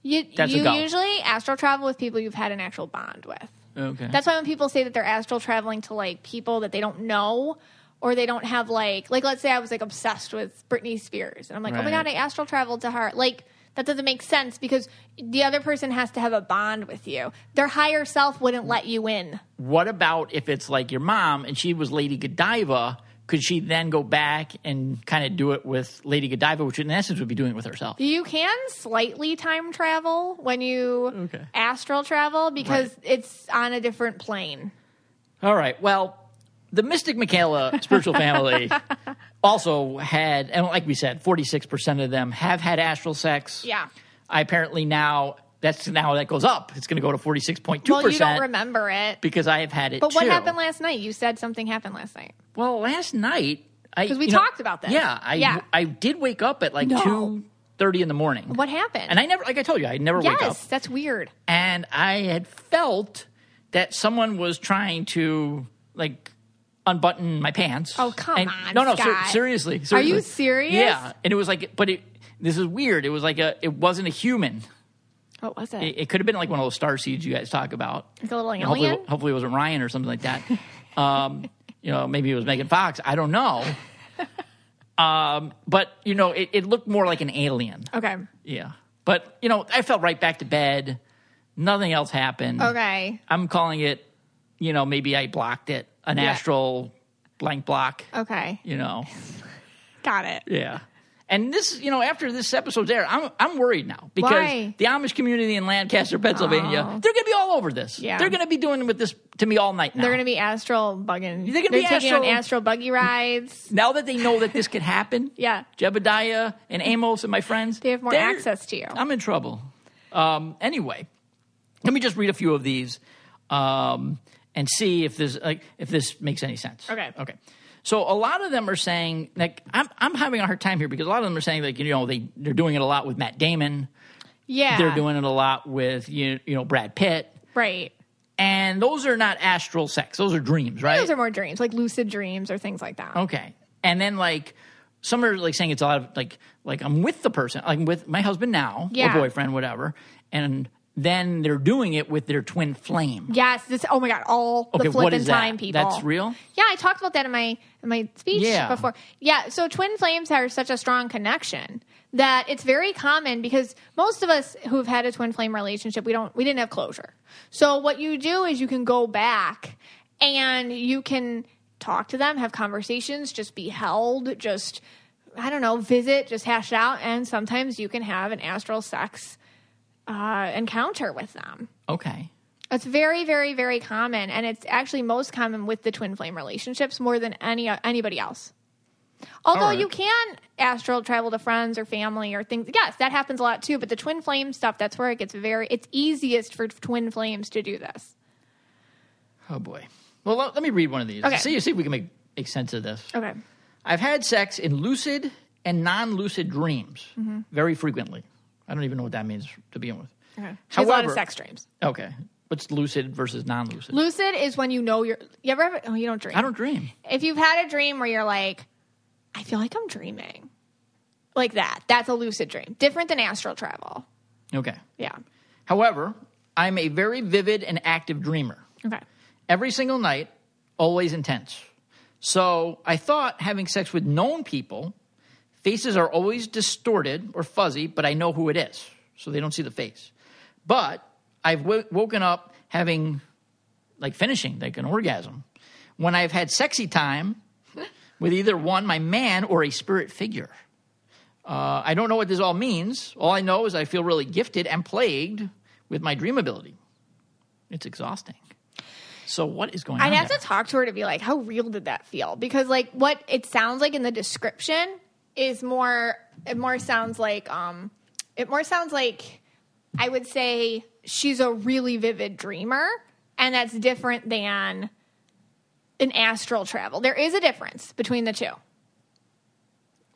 [SPEAKER 2] you
[SPEAKER 1] That's a
[SPEAKER 2] you
[SPEAKER 1] go.
[SPEAKER 2] usually astral travel with people you've had an actual bond with.
[SPEAKER 1] okay.
[SPEAKER 2] That's why when people say that they're astral traveling to like people that they don't know or they don't have like like let's say I was like obsessed with Britney Spears and I'm like, "Oh my god, I astral traveled to her." Like that doesn't make sense because the other person has to have a bond with you. Their higher self wouldn't let you in.
[SPEAKER 1] what about if it's like your mom and she was Lady Godiva? Could she then go back and kind of do it with Lady Godiva, which in essence would be doing it with herself?
[SPEAKER 2] You can slightly time travel when you
[SPEAKER 1] Okay.
[SPEAKER 2] astral travel because it's on a different plane.
[SPEAKER 1] All right. Well, the Mystic Michaela spiritual family also had, and like we said, 46% of them have had astral sex.
[SPEAKER 2] Yeah.
[SPEAKER 1] I apparently now, that's now that goes up. It's going to go to 46.2%
[SPEAKER 2] Well, you don't remember it.
[SPEAKER 1] because I have had it
[SPEAKER 2] But what
[SPEAKER 1] too.
[SPEAKER 2] happened last night? You said something happened last night.
[SPEAKER 1] Well, last night,
[SPEAKER 2] Because we
[SPEAKER 1] you know,
[SPEAKER 2] talked about this.
[SPEAKER 1] Yeah, I
[SPEAKER 2] Yeah.
[SPEAKER 1] I did wake up at like
[SPEAKER 2] No.
[SPEAKER 1] two thirty in the morning.
[SPEAKER 2] What happened?
[SPEAKER 1] And I never, like I told you, I never wake up.
[SPEAKER 2] yes, that's weird.
[SPEAKER 1] And I had felt that someone was trying to like unbutton my pants.
[SPEAKER 2] Oh, come
[SPEAKER 1] And-
[SPEAKER 2] on,
[SPEAKER 1] No, no, ser-
[SPEAKER 2] Scott.
[SPEAKER 1] seriously,
[SPEAKER 2] Are you serious?
[SPEAKER 1] Yeah, and it was like, but it. This is weird. It was like a. It wasn't a human.
[SPEAKER 2] What was it?
[SPEAKER 1] It, it could have been like one of those star seeds you guys talk about.
[SPEAKER 2] Like a little
[SPEAKER 1] And hopefully,
[SPEAKER 2] alien?
[SPEAKER 1] hopefully it wasn't Ryan or something like that. um, you know, maybe it was Megan Fox. I don't know. Um, but you know, it, it looked more like an alien.
[SPEAKER 2] okay.
[SPEAKER 1] Yeah. But you know, I felt right back to bed. Nothing else happened.
[SPEAKER 2] Okay.
[SPEAKER 1] I'm calling it. You know, maybe I blocked it. An
[SPEAKER 2] Yeah.
[SPEAKER 1] astral blank block.
[SPEAKER 2] Okay.
[SPEAKER 1] You know.
[SPEAKER 2] Got it.
[SPEAKER 1] Yeah. And this, you know, after this episode's there, I'm I'm worried now because
[SPEAKER 2] Why?
[SPEAKER 1] the Amish community in Lancaster, Pennsylvania,
[SPEAKER 2] Oh.
[SPEAKER 1] they're going to be all over this.
[SPEAKER 2] Yeah.
[SPEAKER 1] They're going to be doing with this to me all night now.
[SPEAKER 2] They're going to be astral bugging.
[SPEAKER 1] They're gonna be
[SPEAKER 2] taking
[SPEAKER 1] astral-
[SPEAKER 2] on astral buggy rides.
[SPEAKER 1] now that they know that this could happen.
[SPEAKER 2] Yeah.
[SPEAKER 1] Jebediah and Amos and my friends,
[SPEAKER 2] They have more access to you.
[SPEAKER 1] I'm in trouble. Um, anyway, let me just read a few of these um, and see if this like if this makes any sense.
[SPEAKER 2] Okay.
[SPEAKER 1] Okay. So a lot of them are saying like I'm I'm having a hard time here because a lot of them are saying like you know they they're doing it a lot with Matt Damon.
[SPEAKER 2] Yeah.
[SPEAKER 1] They're doing it a lot with you you know Brad Pitt.
[SPEAKER 2] right.
[SPEAKER 1] And those are not astral sex. Those are dreams, right?
[SPEAKER 2] Those are more dreams, like lucid dreams or things like that.
[SPEAKER 1] Okay. And then like some are like saying it's a lot of like like I'm with the person, I'm with my husband now,
[SPEAKER 2] Yeah.
[SPEAKER 1] or boyfriend, whatever. And then they're doing it with their twin flame.
[SPEAKER 2] Yes. This. Oh my God. All
[SPEAKER 1] Okay,
[SPEAKER 2] the
[SPEAKER 1] what
[SPEAKER 2] flippin'
[SPEAKER 1] is that?
[SPEAKER 2] time people.
[SPEAKER 1] That's real?
[SPEAKER 2] Yeah, I talked about that in my in my speech
[SPEAKER 1] Yeah.
[SPEAKER 2] before. Yeah. So twin flames are such a strong connection that it's very common because most of us who've had a twin flame relationship, we don't we didn't have closure. So what you do is you can go back and you can talk to them, have conversations, just be held, just I don't know, visit, just hash it out, and sometimes you can have an astral sex uh, encounter with them.
[SPEAKER 1] Okay.
[SPEAKER 2] It's very, very, very common, and it's actually most common with the twin flame relationships more than any anybody else. Although
[SPEAKER 1] right.
[SPEAKER 2] you can astral travel to friends or family or things, yes, that happens a lot too. But the twin flame stuff, that's where it gets very. It's easiest for twin flames to do this.
[SPEAKER 1] Oh boy. Well, let, let me read one of these.
[SPEAKER 2] Okay.
[SPEAKER 1] See see if we can make make sense of this.
[SPEAKER 2] Okay.
[SPEAKER 1] I've had sex in lucid and non-lucid dreams
[SPEAKER 2] Mm-hmm.
[SPEAKER 1] very frequently. I don't even know what that means to begin with.
[SPEAKER 2] Okay. She has a lot of
[SPEAKER 1] However-
[SPEAKER 2] sex dreams.
[SPEAKER 1] Okay. What's lucid versus non-lucid?
[SPEAKER 2] Lucid is when you know you're. You ever have? Oh, you don't dream.
[SPEAKER 1] I don't dream.
[SPEAKER 2] If you've had a dream where you're like, I feel like I'm dreaming, like that. That's a lucid dream. Different than astral travel.
[SPEAKER 1] Okay.
[SPEAKER 2] Yeah.
[SPEAKER 1] However, I'm a very vivid and active dreamer.
[SPEAKER 2] Okay.
[SPEAKER 1] Every single night, always intense. So I thought having sex with known people, faces are always distorted or fuzzy, but I know who it is. So they don't see the face. But I've w- woken up having, like, finishing, like an orgasm, when I've had sexy time with either one, my man, or a spirit figure. Uh, I don't know what this all means. All I know is I feel really gifted and plagued with my dream ability. It's exhausting. So what is going on?
[SPEAKER 2] I'd have
[SPEAKER 1] there?
[SPEAKER 2] to talk to her to be like, how real did that feel? Because like what it sounds like in the description is more. It more sounds like um, it more sounds like I would say she's a really vivid dreamer, and that's different than an astral travel. There is a difference between the two.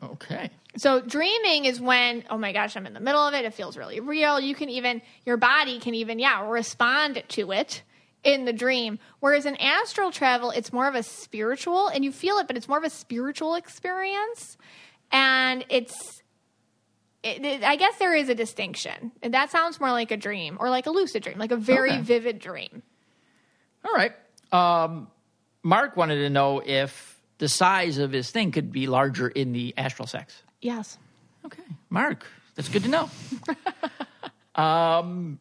[SPEAKER 1] Okay.
[SPEAKER 2] So dreaming is when, oh my gosh, I'm in the middle of it. It feels really real. You can even, your body can even, yeah, respond to it in the dream. Whereas in astral travel, it's more of a spiritual, and you feel it, but it's more of a spiritual experience. And it's, it, it- I guess there is a distinction. And that sounds more like a dream or like a lucid dream, like a very
[SPEAKER 1] Okay.
[SPEAKER 2] vivid dream.
[SPEAKER 1] All right. Um, Mark wanted to know if the size of his thing could be larger in the astral sex.
[SPEAKER 2] Yes.
[SPEAKER 1] Okay, Mark, that's good to know. um,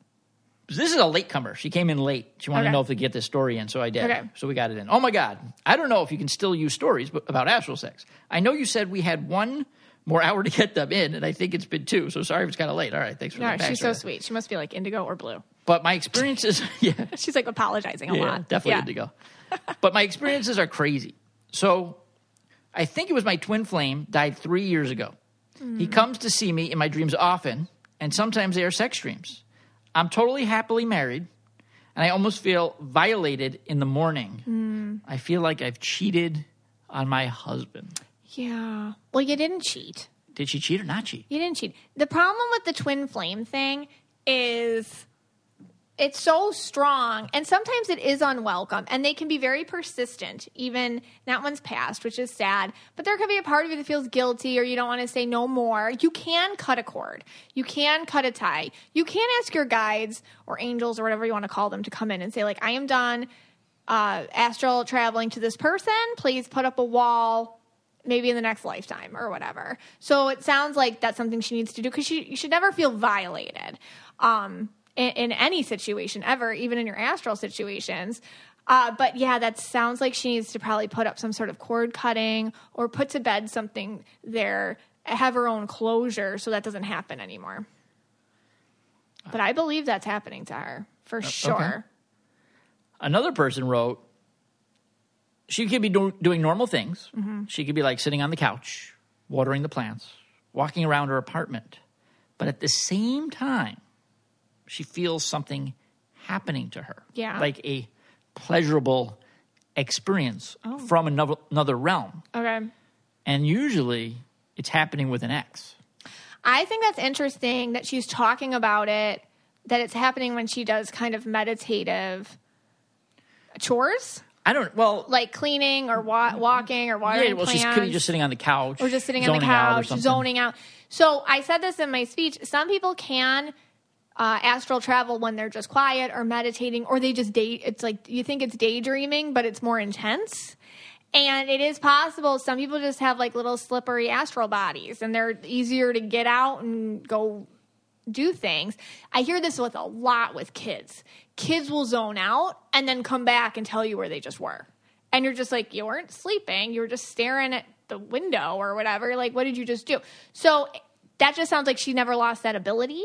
[SPEAKER 1] this is a latecomer. She came in late. She wanted
[SPEAKER 2] Okay.
[SPEAKER 1] to know if we get this story in, so I did.
[SPEAKER 2] Okay.
[SPEAKER 1] So we got it in. Oh my God, I don't know if you can still use stories but- about astral sex. I know you said we had one more hour to get them in, and I think it's been two. So sorry if it's kind of late. All right, thanks for
[SPEAKER 2] No, she's so
[SPEAKER 1] backstory.
[SPEAKER 2] sweet. She must be like indigo or blue.
[SPEAKER 1] But my experiences, yeah,
[SPEAKER 2] She's like apologizing a
[SPEAKER 1] yeah,
[SPEAKER 2] lot.
[SPEAKER 1] definitely
[SPEAKER 2] Yeah.
[SPEAKER 1] indigo. but my experiences are crazy. So I think it was my twin flame died three years ago. He mm. comes to see me in my dreams often, and sometimes they are sex dreams. I'm totally happily married, and I almost feel violated in the morning. Hmm. I feel like I've cheated on my husband.
[SPEAKER 2] Yeah. Well, you didn't cheat.
[SPEAKER 1] Did she cheat or not cheat?
[SPEAKER 2] You didn't cheat. The problem with the twin flame thing is it's so strong and sometimes it is unwelcome and they can be very persistent even that one's passed which is sad but there could be a part of you that feels guilty or you don't want to say no more. You can cut a cord. You can cut a tie. You can ask your guides or angels or whatever you want to call them to come in and say like i am done uh, astral traveling to this person. Please put up a wall maybe in the next lifetime or whatever. So it sounds like that's something she needs to do because she you should never feel violated. Um, in, in any situation ever, even in your astral situations. Uh, but yeah, that sounds like she needs to probably put up some sort of cord cutting or put to bed something there, have her own closure so that doesn't happen anymore. But I believe that's happening to her for sure.
[SPEAKER 1] Another person wrote, she could be do- doing normal things.
[SPEAKER 2] Mm-hmm.
[SPEAKER 1] She could be like sitting on the couch, watering the plants, walking around her apartment. But at the same time, she feels something happening to her.
[SPEAKER 2] Yeah.
[SPEAKER 1] Like a pleasurable experience
[SPEAKER 2] Oh.
[SPEAKER 1] from another, another realm.
[SPEAKER 2] Okay.
[SPEAKER 1] And usually it's happening with an ex.
[SPEAKER 2] I think that's interesting that she's talking about it, that it's happening when she does kind of meditative chores,
[SPEAKER 1] I don't, well,
[SPEAKER 2] like cleaning or wa- walking or watering
[SPEAKER 1] yeah, well,
[SPEAKER 2] plants.
[SPEAKER 1] she's could be just sitting on the couch.
[SPEAKER 2] or just sitting on the
[SPEAKER 1] zoning out
[SPEAKER 2] couch, zoning out. So I said this in my speech. Some people can uh, astral travel when they're just quiet or meditating, or they just day. It's like you think it's daydreaming, but it's more intense. And it is possible. Some people just have like little slippery astral bodies, and they're easier to get out and go do things. I hear this with a lot with kids. Kids will zone out and then come back and tell you where they just were. And you're just like, you weren't sleeping. You were just staring at the window or whatever. Like, what did you just do? So that just sounds like she never lost that ability.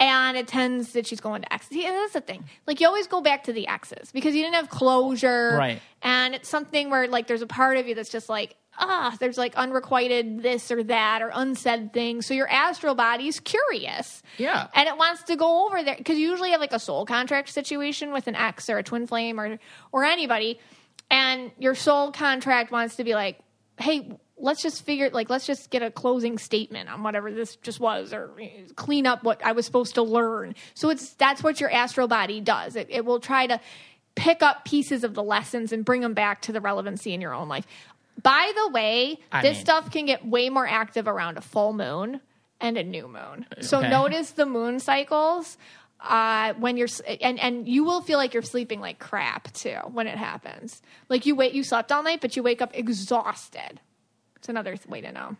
[SPEAKER 2] And it tends that she's going to exes. Yeah, that's the thing. Like, you always go back to the exes because you didn't have closure.
[SPEAKER 1] Right.
[SPEAKER 2] And it's something where, like, there's a part of you that's just like, ah, there's like unrequited this or that or unsaid things. So your astral body's curious.
[SPEAKER 1] Yeah.
[SPEAKER 2] And it wants to go over there because you usually have like a soul contract situation with an ex or a twin flame or or anybody, and your soul contract wants to be like, hey, let's just figure like let's just get a closing statement on whatever this just was or clean up what I was supposed to learn. So it's that's what your astral body does. It, it will try to pick up pieces of the lessons and bring them back to the relevancy in your own life. By the way,
[SPEAKER 1] I
[SPEAKER 2] this
[SPEAKER 1] mean-
[SPEAKER 2] stuff can get way more active around a full moon and a new moon. So
[SPEAKER 1] Okay.
[SPEAKER 2] notice the moon cycles uh, when you're and and you will feel like you're sleeping like crap too when it happens. Like you wait, you slept all night, but you wake up exhausted. It's another th- way to know.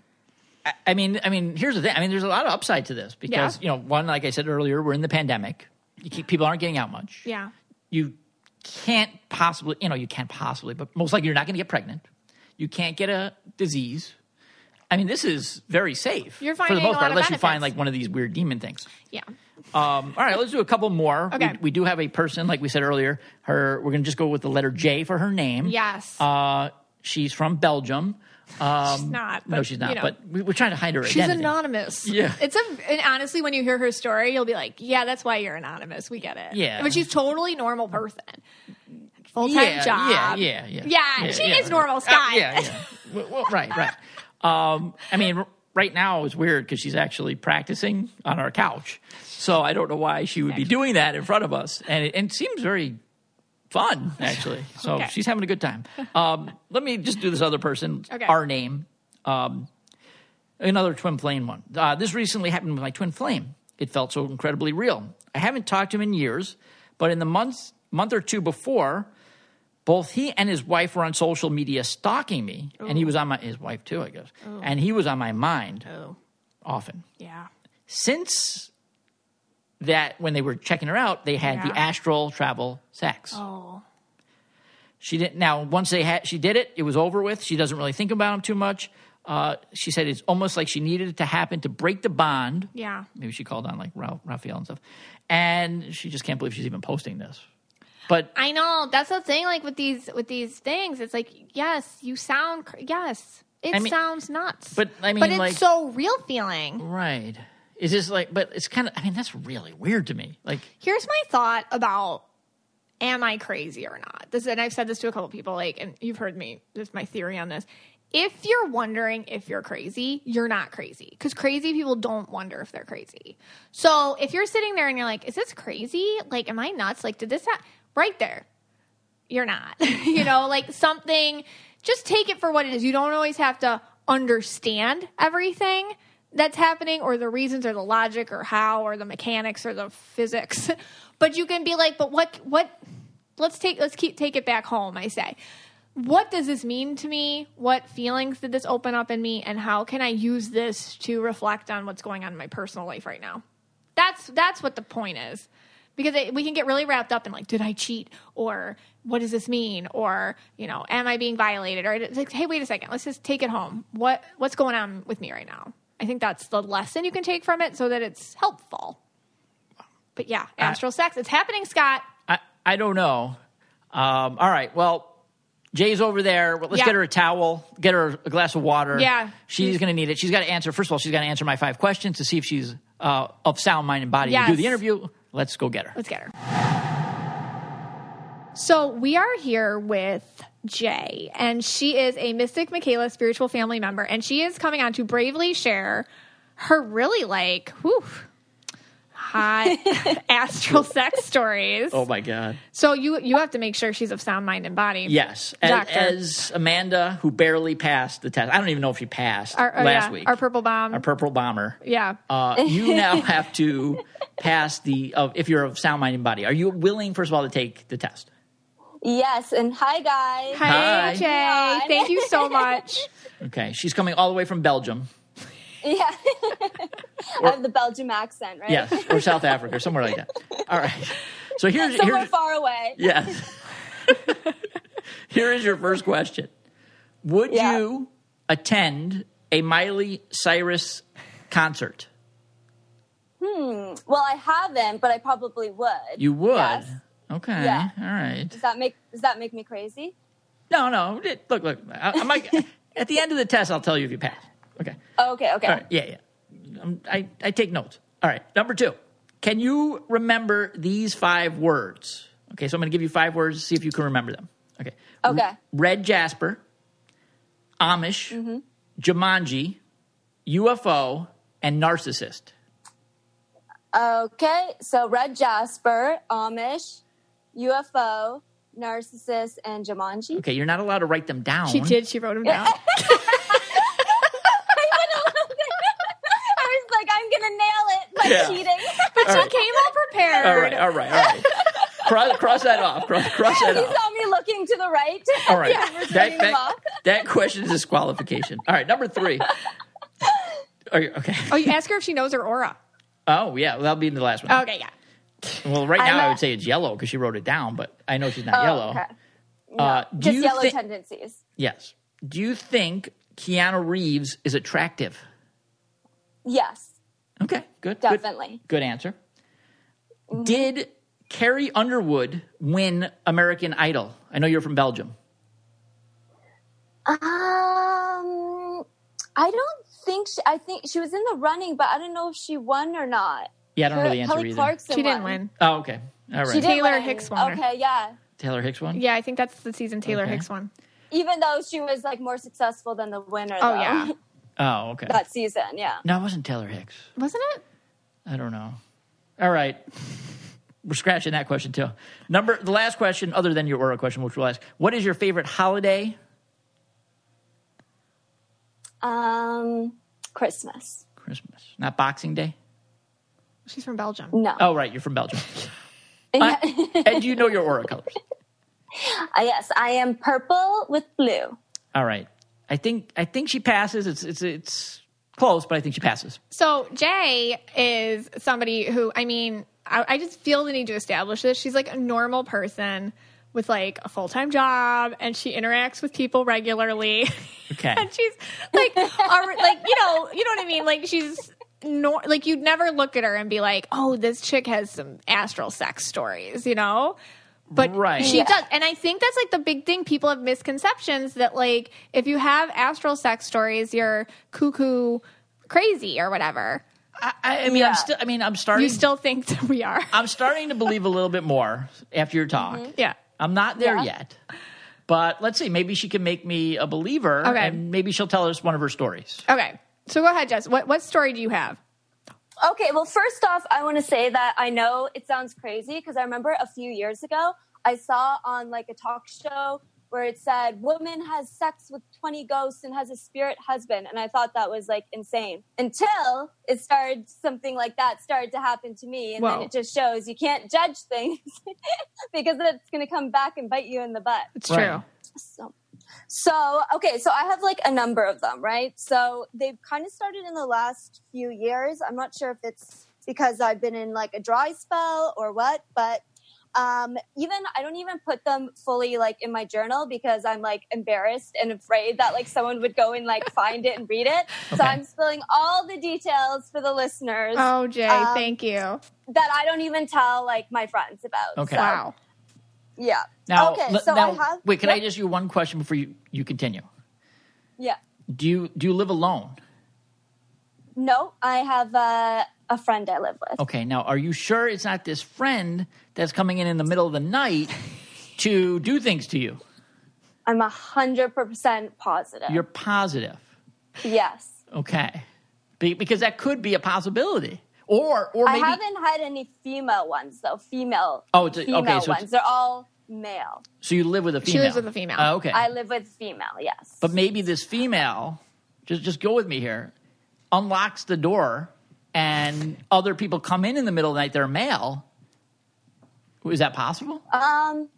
[SPEAKER 1] I mean, I mean, here's the thing. I mean, there's a lot of upside to this because
[SPEAKER 2] Yeah.
[SPEAKER 1] you know, one, like I said earlier, we're in the pandemic. You keep, people aren't getting out much.
[SPEAKER 2] Yeah.
[SPEAKER 1] You can't possibly, you know, you can't possibly, but most likely you're not going to get pregnant. You can't get a disease. I mean, this is very safe.
[SPEAKER 2] You're
[SPEAKER 1] for the most part, unless you find like one of these weird demon things.
[SPEAKER 2] Yeah.
[SPEAKER 1] Um, all right, let's do a couple more.
[SPEAKER 2] Okay.
[SPEAKER 1] We, we do have a person, like we said earlier. Her, we're going to just go with the letter J for her name.
[SPEAKER 2] Yes.
[SPEAKER 1] Uh, she's from Belgium. Um,
[SPEAKER 2] She's not.
[SPEAKER 1] no, she's not.
[SPEAKER 2] you know.
[SPEAKER 1] But we, we're trying to hide her
[SPEAKER 2] She's
[SPEAKER 1] identity.
[SPEAKER 2] anonymous.
[SPEAKER 1] Yeah.
[SPEAKER 2] It's a and honestly, when you hear her story, you'll be like, "Yeah, that's why you're anonymous. We get it."
[SPEAKER 1] Yeah.
[SPEAKER 2] But she's totally normal person. full time
[SPEAKER 1] yeah,
[SPEAKER 2] job.
[SPEAKER 1] Yeah, yeah, yeah.
[SPEAKER 2] Yeah, she is normal, Scott.
[SPEAKER 1] Uh, yeah, yeah. Well, well, right, right. Um, I mean, right now it's weird because she's actually practicing on our couch. So I don't know why she would be doing that in front of us, and it, and it seems very fun actually. So
[SPEAKER 2] Okay.
[SPEAKER 1] she's having a good time. Um, let me just do this other person.
[SPEAKER 2] Okay.
[SPEAKER 1] Our name. Um, another twin flame one. Uh, this recently happened with my twin flame. It felt so incredibly real. I haven't talked to him in years, but in the month month or two before, both he and his wife were on social media stalking me, and he was on my his wife too, I guess, and he was on my mind
[SPEAKER 2] Oh,
[SPEAKER 1] often.
[SPEAKER 2] yeah.
[SPEAKER 1] Since that, when they were checking her out, they had the astral travel sex.
[SPEAKER 2] Oh,
[SPEAKER 1] She didn't. Now, once they had, she did it. It was over with. She doesn't really think about him too much. Uh, she said it's almost like she needed it to happen to break the bond.
[SPEAKER 2] yeah.
[SPEAKER 1] Maybe she called on like Ra- Raphael and stuff, and she just can't believe she's even posting this. But
[SPEAKER 2] I know that's the thing. Like with these with these things, it's like yes, you sound cr- yes, it
[SPEAKER 1] I mean-
[SPEAKER 2] sounds nuts.
[SPEAKER 1] but I mean,
[SPEAKER 2] but it's
[SPEAKER 1] like-
[SPEAKER 2] so real feeling.
[SPEAKER 1] right, it's just like, but it's kind of. I mean, that's really weird to me. Like,
[SPEAKER 2] Here's my thought about am I crazy or not? This and I've said this to a couple people. Like, and you've heard me. This is my theory on this. If you're wondering if you're crazy, you're not crazy because crazy people don't wonder if they're crazy. So if you're sitting there and you're like, "Is this crazy? Like, am I nuts? Like, did this happen?" Right there, you're not. you know, like something. Just take it for what it is. You don't always have to understand everything that's happening or the reasons or the logic or how or the mechanics or the physics. but you can be like, but what what let's take let's keep take it back home, I say. What does this mean to me? What feelings did this open up in me and how can I use this to reflect on what's going on in my personal life right now? That's that's what the point is. Because it, we can get really wrapped up in like, did I cheat? Or what does this mean? Or you know, am I being violated? Or it's like, hey, wait a second, let's just take it home. What what's going on with me right now? I think that's the lesson you can take from it, so that it's helpful. But yeah, astral sex, it's happening, Scott.
[SPEAKER 1] I I don't know. Um, all right, well. Jay's over there. Well, let's
[SPEAKER 2] Yeah.
[SPEAKER 1] get her a towel, get her a glass of water.
[SPEAKER 2] Yeah.
[SPEAKER 1] She's going to need it. She's got to answer, first of all, she's got to answer my five questions to see if she's uh, of sound mind and body to do the interview. Let's go get her.
[SPEAKER 2] Let's get her. So we are here with Jay, and she is a Mystic Michaela spiritual family member, and she is coming on to bravely share her really like, whew, hot astral sex stories.
[SPEAKER 1] Oh, my God.
[SPEAKER 2] So you you have to make sure she's of sound mind and body.
[SPEAKER 1] Yes, as,
[SPEAKER 2] Doctor.
[SPEAKER 1] as Amanda, who barely passed the test. I don't even know if she passed
[SPEAKER 2] Our, oh,
[SPEAKER 1] last
[SPEAKER 2] yeah,
[SPEAKER 1] week.
[SPEAKER 2] our purple bomb.
[SPEAKER 1] Our purple bomber.
[SPEAKER 2] yeah.
[SPEAKER 1] Uh, you now have to pass the. Uh, if you're of sound mind and body, are you willing, first of all, to take the test?
[SPEAKER 5] Yes, and hi guys.
[SPEAKER 2] Hi,
[SPEAKER 1] Hi.
[SPEAKER 2] Jay.
[SPEAKER 5] Hi.
[SPEAKER 2] Thank you so much.
[SPEAKER 1] Okay, she's coming all the way from Belgium.
[SPEAKER 5] Yeah. I have the Belgium accent, right?
[SPEAKER 1] Yes, or South Africa, or somewhere like that. All right. So here's
[SPEAKER 5] Somewhere
[SPEAKER 1] here's
[SPEAKER 5] far away.
[SPEAKER 1] yes. Here is your first question. Would
[SPEAKER 5] Yeah.
[SPEAKER 1] you attend a Miley Cyrus concert? Hmm.
[SPEAKER 5] Well, I haven't, but I probably would.
[SPEAKER 1] You would.
[SPEAKER 5] Yes.
[SPEAKER 1] Okay.
[SPEAKER 5] Yeah.
[SPEAKER 1] All right.
[SPEAKER 5] Does that make Does that make me crazy?
[SPEAKER 1] No, no. Look, look. I, I might, at the end of the test, I'll tell you if you pass. Okay.
[SPEAKER 5] Oh, okay, okay.
[SPEAKER 1] Right. Yeah, yeah. Um, I, I take notes. All right. Number two. Can you remember these five words? Okay, so I'm going to give you five words. See if you can remember them. Okay.
[SPEAKER 5] Okay.
[SPEAKER 1] R- Red Jasper, Amish,
[SPEAKER 5] Mm-hmm.
[SPEAKER 1] Jumanji, UFO, and narcissist.
[SPEAKER 5] Okay, so Red Jasper, Amish, UFO, Narcissist, and Jumanji.
[SPEAKER 1] Okay, you're not allowed to write them down.
[SPEAKER 2] She did. She wrote them down.
[SPEAKER 5] I was like, I'm gonna nail it by
[SPEAKER 1] Yeah.
[SPEAKER 5] cheating.
[SPEAKER 2] But she came all prepared.
[SPEAKER 1] All right, all right, all right. cross, cross that off. Cross, cross that
[SPEAKER 5] you
[SPEAKER 1] off.
[SPEAKER 5] saw me looking to the right.
[SPEAKER 1] All right.
[SPEAKER 5] reading
[SPEAKER 1] That, that, that question is disqualification. All right, number three. Are you, okay.
[SPEAKER 2] Oh, you ask her if she knows her aura.
[SPEAKER 1] Oh, yeah. Well, that'll be in the last one.
[SPEAKER 2] Okay, yeah.
[SPEAKER 1] Well, right now I
[SPEAKER 5] a-
[SPEAKER 1] would say it's yellow because she wrote it down, but I know she's not
[SPEAKER 5] Oh,
[SPEAKER 1] yellow.
[SPEAKER 5] okay.
[SPEAKER 1] Uh, do
[SPEAKER 5] Just
[SPEAKER 1] you
[SPEAKER 5] yellow
[SPEAKER 1] thi-
[SPEAKER 5] tendencies.
[SPEAKER 1] Yes. Do you think Keanu Reeves is attractive?
[SPEAKER 5] Yes,
[SPEAKER 1] Okay, good. good-
[SPEAKER 5] definitely.
[SPEAKER 1] Good, answer. Did Carrie Underwood win American Idol? I know you're from Belgium.
[SPEAKER 5] Um, I don't think she, I think she was in the running, but I don't know if she won or not.
[SPEAKER 1] Yeah, I don't know
[SPEAKER 5] Her-
[SPEAKER 1] the answer
[SPEAKER 5] Kelly
[SPEAKER 1] either.
[SPEAKER 5] Clarkson
[SPEAKER 2] She didn't
[SPEAKER 5] won.
[SPEAKER 2] win.
[SPEAKER 1] Oh, okay. All right.
[SPEAKER 5] She did
[SPEAKER 2] Taylor
[SPEAKER 5] win.
[SPEAKER 2] Hicks won her.
[SPEAKER 5] Okay, yeah.
[SPEAKER 1] Taylor Hicks won.
[SPEAKER 2] Yeah, I think that's the season Taylor
[SPEAKER 1] Okay.
[SPEAKER 2] Hicks won.
[SPEAKER 5] Even though she was like more successful than the winner.
[SPEAKER 2] Oh
[SPEAKER 5] though,
[SPEAKER 2] yeah,
[SPEAKER 1] Oh, okay.
[SPEAKER 5] that season. Yeah.
[SPEAKER 1] no, it wasn't Taylor Hicks.
[SPEAKER 2] wasn't it?
[SPEAKER 1] I don't know. All right. We're scratching that question too. Number the last question, other than your oral question, which we'll ask. What is your favorite holiday?
[SPEAKER 5] Um, Christmas.
[SPEAKER 1] Christmas, not Boxing Day.
[SPEAKER 2] She's from Belgium.
[SPEAKER 5] No.
[SPEAKER 1] Oh, right, you're from Belgium.
[SPEAKER 5] Yeah.
[SPEAKER 1] and you know your aura colors.
[SPEAKER 5] Uh, yes, I am purple with blue.
[SPEAKER 1] All right. I think I think she passes. It's it's it's close, but I think she passes.
[SPEAKER 2] So Jay is somebody who, I mean, I, I just feel the need to establish this. She's like a normal person with like a full time job, and she interacts with people regularly.
[SPEAKER 1] Okay.
[SPEAKER 2] and she's like, are, like you know, you know what I mean? Like she's. Nor, like you'd never look at her and be like, "Oh, this chick has some astral sex stories," you know. But
[SPEAKER 1] Right.
[SPEAKER 2] she
[SPEAKER 5] Yeah.
[SPEAKER 2] does, and I think that's like the big thing. People have misconceptions that like if you have astral sex stories, you're cuckoo crazy or whatever.
[SPEAKER 1] I, I mean,
[SPEAKER 5] Yeah.
[SPEAKER 1] I'm still. I mean, I'm starting.
[SPEAKER 2] You still think that we are?
[SPEAKER 1] I'm starting to believe a little bit more after your talk. Mm-hmm.
[SPEAKER 2] yeah.
[SPEAKER 1] I'm not there
[SPEAKER 5] Yeah.
[SPEAKER 1] yet, but let's see. Maybe she can make me a believer,
[SPEAKER 2] Okay.
[SPEAKER 1] and maybe she'll tell us one of her stories.
[SPEAKER 2] Okay. So go ahead, Jess. What what story do you have?
[SPEAKER 5] Okay, well, first off, I want to say that I know it sounds crazy because I remember a few years ago I saw on like a talk show where it said woman has sex with 20 ghosts and has a spirit husband and I thought that was like insane until it started something like that started to happen to me and
[SPEAKER 2] Whoa.
[SPEAKER 5] then it just shows you can't judge things because it's going to come back and bite you in the butt.
[SPEAKER 2] It's
[SPEAKER 1] Right.
[SPEAKER 2] true.
[SPEAKER 5] So, so okay, so I have like a number of them, right? So they've kind of started in the last few years. I'm not sure if it's because I've been in like a dry spell or what, but um, even I don't even put them fully like in my journal because I'm like embarrassed and afraid that like someone would go and like find it and read it. So I'm spilling all the details for the listeners
[SPEAKER 2] Oh, Jay,
[SPEAKER 5] Um,
[SPEAKER 2] thank you.
[SPEAKER 5] that I don't even tell like my friends about.
[SPEAKER 1] Okay.
[SPEAKER 5] So,
[SPEAKER 2] Wow.
[SPEAKER 5] Yeah.
[SPEAKER 1] Now,
[SPEAKER 5] okay.
[SPEAKER 1] l-
[SPEAKER 5] So
[SPEAKER 1] now,
[SPEAKER 5] I have.
[SPEAKER 1] wait. Can I just ask you one question before you, you continue?
[SPEAKER 5] Yeah.
[SPEAKER 1] Do you do you live alone?
[SPEAKER 5] No, I have uh, a friend I live with.
[SPEAKER 1] Okay. Now, are you sure it's not this friend that's coming in in the middle of the night to do things to you?
[SPEAKER 5] I'm a hundred percent positive.
[SPEAKER 1] You're positive.
[SPEAKER 5] yes.
[SPEAKER 1] Okay. Be, because that could be a possibility. Or or maybe I
[SPEAKER 5] haven't had any female ones though. Female.
[SPEAKER 1] Oh, it's a-
[SPEAKER 5] female
[SPEAKER 1] okay, so it's-
[SPEAKER 5] ones. They're all male.
[SPEAKER 1] so you live with a
[SPEAKER 2] She
[SPEAKER 1] female.
[SPEAKER 2] lives with a female.
[SPEAKER 1] Oh, okay.
[SPEAKER 5] I live with female. Yes.
[SPEAKER 1] But maybe this female, just just go with me here, unlocks the door, and other people come in in the middle of the night. They're male. Is that possible?
[SPEAKER 5] um.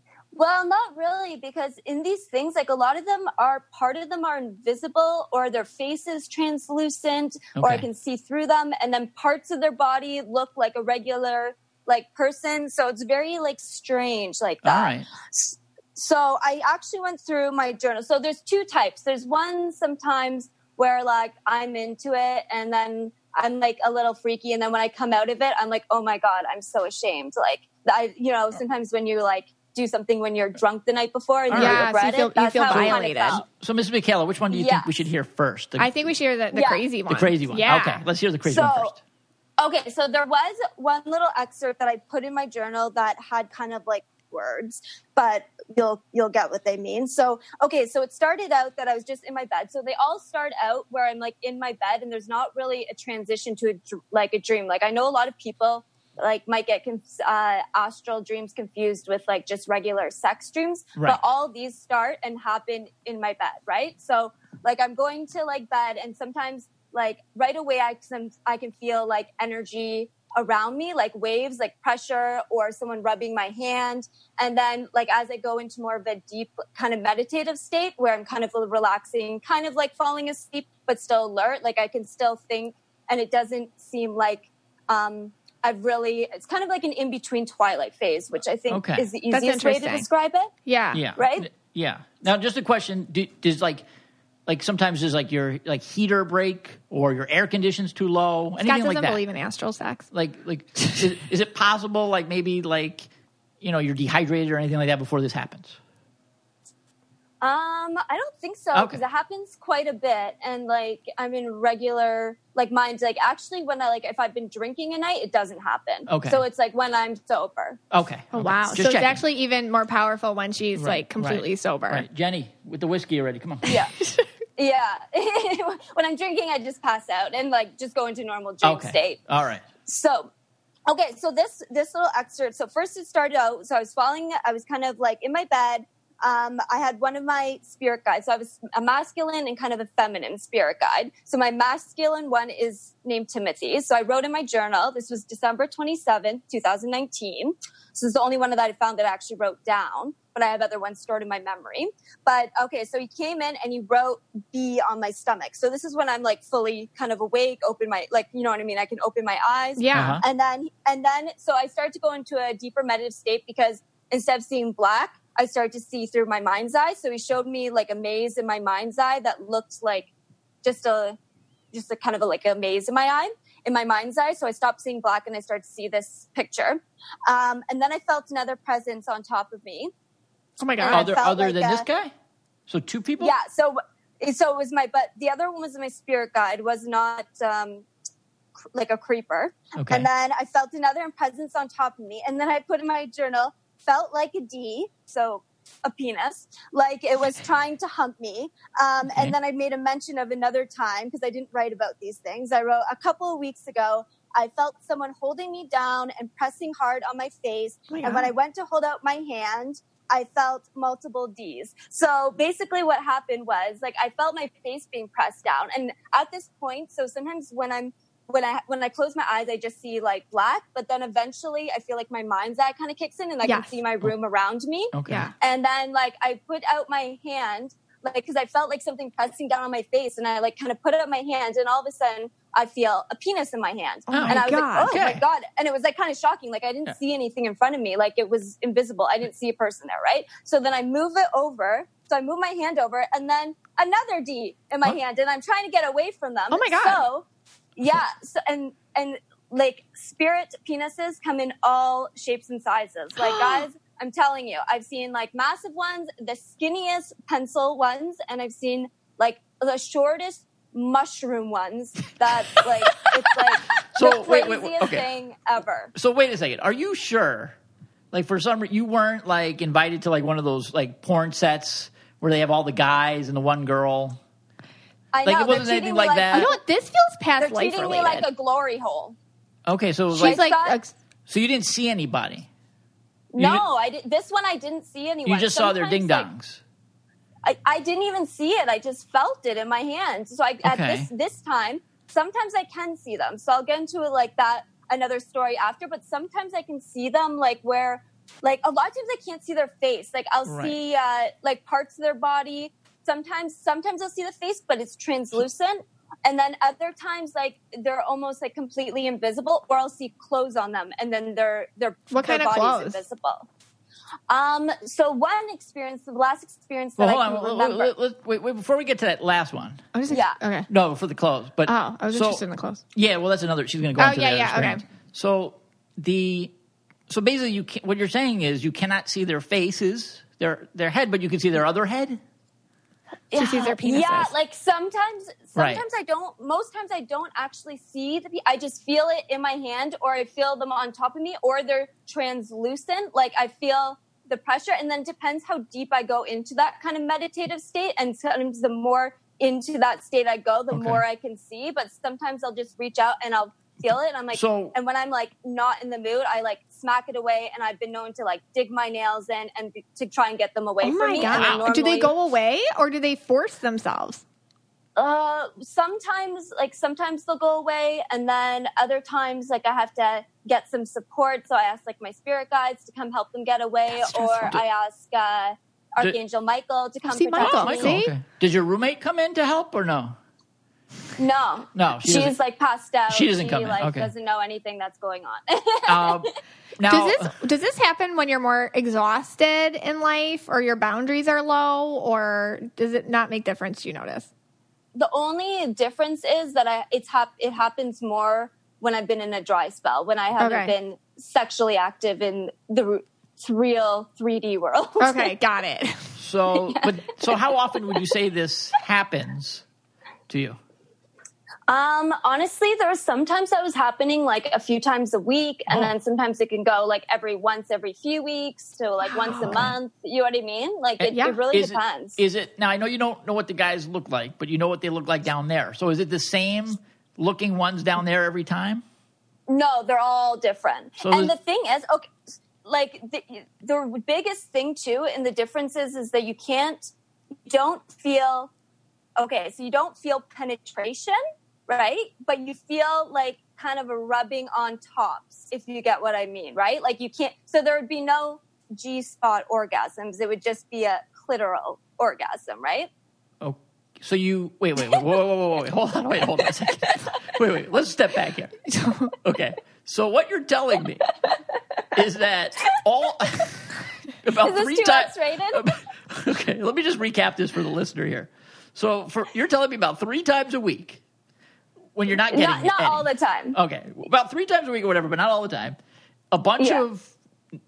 [SPEAKER 5] Well, not really, because in these things, like a lot of them are part of them are invisible, or their face is translucent, or I can see through them, and then parts of their body look like a regular like person. So it's very like strange, like that.
[SPEAKER 1] Right.
[SPEAKER 5] So I actually went through my journal. So there's two types. There's one sometimes where like I'm into it and then I'm like a little freaky and then when I come out of it I'm like, "Oh my god, I'm so ashamed." Like I you know, oh. sometimes when you're like do something when you're drunk the night before and
[SPEAKER 1] All
[SPEAKER 5] you
[SPEAKER 1] right.
[SPEAKER 2] Yeah, so
[SPEAKER 5] regret
[SPEAKER 2] you feel-
[SPEAKER 5] it.
[SPEAKER 2] you feel
[SPEAKER 5] how it kinda
[SPEAKER 2] violated.
[SPEAKER 1] So, Mrs. Michaela, which one do you think we should hear first? The,
[SPEAKER 2] I think we should hear the, the
[SPEAKER 5] Yeah.
[SPEAKER 2] crazy one.
[SPEAKER 1] the crazy one.
[SPEAKER 2] Yeah.
[SPEAKER 1] Okay, let's hear the crazy
[SPEAKER 5] So-
[SPEAKER 1] one first.
[SPEAKER 5] Okay, so there was one little excerpt that I put in my journal that had kind of like words, but you'll you'll get what they mean. So, okay, so it started out that I was just in my bed. So they all start out where I'm like in my bed and there's not really a transition to a, like a dream. Like I know a lot of people like might get uh, astral dreams confused with like just regular sex dreams,
[SPEAKER 1] Right.
[SPEAKER 5] but all these start and happen in my bed, right? So like I'm going to like bed and sometimes like right away I can I can feel like energy around me like waves like pressure or someone rubbing my hand and then like as I go into more of a deep kind of meditative state where I'm kind of relaxing kind of like falling asleep but still alert like I can still think and it doesn't seem like um I've really it's kind of like an in between twilight phase which I think
[SPEAKER 1] Okay.
[SPEAKER 5] is the easiest way to describe it
[SPEAKER 2] Yeah.
[SPEAKER 1] Yeah.
[SPEAKER 5] right?
[SPEAKER 1] Yeah. Now, just a question: do, Does like, like sometimes does like your like heater break or your air condition's too low?
[SPEAKER 2] Scott
[SPEAKER 1] Anything
[SPEAKER 2] doesn't
[SPEAKER 1] like that?
[SPEAKER 2] believe in astral sex.
[SPEAKER 1] like like is, is it possible like maybe like you know you're dehydrated or anything like that before this happens?
[SPEAKER 5] Um, I don't think so
[SPEAKER 1] Okay.
[SPEAKER 5] because it happens quite a bit, and like I'm in regular like minds. Like actually, when I like if I've been drinking a night, it doesn't happen.
[SPEAKER 1] Okay.
[SPEAKER 5] So it's like when I'm sober.
[SPEAKER 1] Okay.
[SPEAKER 2] Oh
[SPEAKER 1] okay.
[SPEAKER 2] wow!
[SPEAKER 1] Just
[SPEAKER 2] so it's actually even more powerful when she's
[SPEAKER 1] Right,
[SPEAKER 2] like completely
[SPEAKER 1] right,
[SPEAKER 2] sober.
[SPEAKER 1] Right. Jenny, with the whiskey already. Come on.
[SPEAKER 5] Yeah. yeah. when I'm drinking, I just pass out and like just go into normal drink
[SPEAKER 1] Okay.
[SPEAKER 5] state.
[SPEAKER 1] All right.
[SPEAKER 5] So, okay, so this this little excerpt. So first, it started out. So I was falling. I was kind of like in my bed. Um, I had one of my spirit guides. So I was a masculine and kind of a feminine spirit guide. So my masculine one is named Timothy. So I wrote in my journal. This was December twenty seventh, two thousand nineteen. So it's the only one that I found that I actually wrote down. But I have other ones stored in my memory. But okay, so he came in and he wrote B on my stomach. So this is when I'm like fully kind of awake, open my like you know what I mean. I can open my eyes
[SPEAKER 2] Yeah.
[SPEAKER 1] Uh-huh.
[SPEAKER 5] and then and then so i started to go into a deeper meditative state because instead of seeing black i started to see through my mind's eye so he showed me like a maze in my mind's eye that looked like just a just a kind of a, like a maze in my eye in my mind's eye so i stopped seeing black and i started to see this picture um, and then i felt another presence on top of me
[SPEAKER 2] Oh my god!
[SPEAKER 1] Other other
[SPEAKER 5] like
[SPEAKER 1] than
[SPEAKER 5] a-
[SPEAKER 1] this guy? So two people?
[SPEAKER 5] yeah so so it was my but the other one was my spirit guide was not um like a creeper
[SPEAKER 1] Okay.
[SPEAKER 5] And then I felt another presence on top of me. And then I put in my journal, felt like a D, so a penis, like it was trying to hump me. Um,
[SPEAKER 1] Okay.
[SPEAKER 5] And then I made a mention of another time because I didn't write about these things. I wrote a couple of weeks ago. I felt someone holding me down and pressing hard on my face.
[SPEAKER 2] Oh my
[SPEAKER 5] and when I went to hold out my hand, I felt multiple D's. So basically, what happened was like I felt my face being pressed down. And at this point, so sometimes when I'm when I when I close my eyes, I just see like black. But then eventually, I feel like my mind's eye kind of kicks in, and I
[SPEAKER 2] Yes.
[SPEAKER 5] can see my room around me.
[SPEAKER 1] Okay.
[SPEAKER 2] Yeah.
[SPEAKER 5] And then like I put out my hand, like because I felt like something pressing down on my face, and I like kind of put out my hand, and all of a sudden I feel a penis in my hand,
[SPEAKER 2] Oh my
[SPEAKER 5] and I was
[SPEAKER 2] God.
[SPEAKER 5] like, oh
[SPEAKER 1] Okay.
[SPEAKER 5] my god, and it was like kind of shocking. Like I didn't
[SPEAKER 1] Yeah.
[SPEAKER 5] see anything in front of me, like it was invisible. I didn't see a person there, right? So then I move it over. So I move my hand over, and then another D in my
[SPEAKER 1] What?
[SPEAKER 5] hand, and I'm trying to get away from them.
[SPEAKER 2] Oh my God.
[SPEAKER 5] So yeah, so and and like spirit penises come in all shapes and sizes. Like guys, I'm telling you, I've seen like massive ones, the skinniest pencil ones, and I've seen like the shortest mushroom ones that like it's like
[SPEAKER 1] So,
[SPEAKER 5] the
[SPEAKER 1] wait,
[SPEAKER 5] craziest
[SPEAKER 1] wait, wait, okay.
[SPEAKER 5] thing ever.
[SPEAKER 1] So wait a second. Are you sure? Like for some reason, you weren't like invited to like one of those like porn sets where they have all the guys and the one girl.
[SPEAKER 5] I
[SPEAKER 1] Like,
[SPEAKER 5] know
[SPEAKER 1] it wasn't anything
[SPEAKER 5] treating
[SPEAKER 1] like that?
[SPEAKER 2] You know what? This feels
[SPEAKER 5] They're
[SPEAKER 2] past life
[SPEAKER 5] treating me like a glory hole.
[SPEAKER 1] Okay, so it was
[SPEAKER 2] She's
[SPEAKER 1] like,
[SPEAKER 2] like,
[SPEAKER 5] I
[SPEAKER 1] so you didn't see anybody. You
[SPEAKER 5] No, I did. This one I didn't see anyone.
[SPEAKER 1] You just saw their
[SPEAKER 5] Sometimes,
[SPEAKER 1] ding
[SPEAKER 5] like,
[SPEAKER 1] dongs.
[SPEAKER 5] I, I didn't even see it. I just felt it in my hand. So I, at this this time, sometimes I can see them. So I'll get into it like that another story after. But sometimes I can see them like where, like a lot of times I can't see their face. Like I'll
[SPEAKER 1] Right.
[SPEAKER 5] see uh, like parts of their body. Sometimes sometimes I'll see the face, but it's translucent. And then other times, like they're almost like completely invisible, or I'll see clothes on them, and then their their
[SPEAKER 2] What
[SPEAKER 5] their
[SPEAKER 2] kind of
[SPEAKER 5] body's
[SPEAKER 2] clothes?
[SPEAKER 5] invisible. Um. So one experience, the last experience that
[SPEAKER 1] Well, hold
[SPEAKER 5] I can
[SPEAKER 1] Let-
[SPEAKER 5] remember.
[SPEAKER 1] let- let- wait, wait, before we get to that last one.
[SPEAKER 2] I was just,
[SPEAKER 5] Yeah.
[SPEAKER 2] Okay.
[SPEAKER 1] No, for the clothes. But
[SPEAKER 2] Oh, I was
[SPEAKER 1] so-
[SPEAKER 2] interested in the clothes.
[SPEAKER 1] Yeah, well, that's another. She's going to go
[SPEAKER 2] Oh,
[SPEAKER 1] into
[SPEAKER 2] yeah,
[SPEAKER 1] that
[SPEAKER 2] yeah,
[SPEAKER 1] experience.
[SPEAKER 2] okay.
[SPEAKER 1] So the so basically, you can, what you're saying is you cannot see their faces, their their head, but you can see their other head.
[SPEAKER 2] She sees their penises.
[SPEAKER 5] Yeah, like sometimes,
[SPEAKER 1] Right.
[SPEAKER 5] sometimes I don't. Most times I don't actually see the. I just feel it in my hand, or I feel them on top of me, or they're translucent. Like I feel the pressure, and then it depends how deep I go into that kind of meditative state. And sometimes the more into that state I go, the
[SPEAKER 1] Okay.
[SPEAKER 5] more I can see. But sometimes I'll just reach out and I'll feel it. And I'm like,
[SPEAKER 1] So-
[SPEAKER 5] and when I'm like not in the mood, I like smack it away. And I've been known to like dig my nails in and be- to try and get them away
[SPEAKER 2] Oh
[SPEAKER 5] from
[SPEAKER 2] my
[SPEAKER 5] me. And
[SPEAKER 2] god!
[SPEAKER 5] then
[SPEAKER 2] do they go away or do they force themselves?
[SPEAKER 5] uh, sometimes, like sometimes they'll go away, and then other times, like I have to get some support. So I ask like my spirit guides to come help them get away, or
[SPEAKER 2] stressful.
[SPEAKER 5] I ask uh, Archangel Michael to come
[SPEAKER 2] See,
[SPEAKER 5] protect
[SPEAKER 2] Michael,
[SPEAKER 5] me.
[SPEAKER 2] see?
[SPEAKER 1] Okay. Did your roommate come in to help or no?
[SPEAKER 5] No,
[SPEAKER 1] No, she
[SPEAKER 5] she's like passed out.
[SPEAKER 1] she doesn't come in.
[SPEAKER 5] Like
[SPEAKER 1] Okay.
[SPEAKER 5] doesn't know anything that's going on.
[SPEAKER 1] Um, now,
[SPEAKER 2] Does this does this happen when you're more exhausted in life or your boundaries are low or does it not make difference? Do you notice?
[SPEAKER 5] the only difference is that I it's hap- it happens more when I've been in a dry spell when I haven't
[SPEAKER 2] Okay.
[SPEAKER 5] been sexually active in the real 3D world.
[SPEAKER 2] Okay, got it.
[SPEAKER 1] So, but so how often would you say this happens to you?
[SPEAKER 5] Um, honestly, there was sometimes that was happening like a few times a week, and
[SPEAKER 1] Oh.
[SPEAKER 5] then sometimes it can go like every once every few weeks to like once a month. You know what I mean? Like it,
[SPEAKER 2] Yeah.
[SPEAKER 5] it really
[SPEAKER 1] Is
[SPEAKER 5] depends.
[SPEAKER 1] It, is it now? I know you don't know what the guys look like, but you know what they look like down there. So is it the same looking ones down there every time?
[SPEAKER 5] No, they're all different.
[SPEAKER 1] So
[SPEAKER 5] and the thing is, okay, like the, the biggest thing too in the differences is that you can't, don't feel, okay, so you don't feel penetration, right? But you feel like kind of a rubbing on tops, if you get what I mean, right? Like you can't, so there would be no G spot orgasms. It would just be a clitoral orgasm, right?
[SPEAKER 1] Oh, so you wait, wait, wait, whoa, whoa, whoa, whoa, wait, hold on, wait, hold on a second. Wait, wait, let's step back here. Okay, so what you're telling me is that all about three times. Okay, let me just recap this for the listener here. So, for you're telling me about three times a week when you're not getting
[SPEAKER 5] Not, not all the time.
[SPEAKER 1] Okay, about three times a week or whatever, but not all the time. A bunch
[SPEAKER 5] Yeah.
[SPEAKER 1] of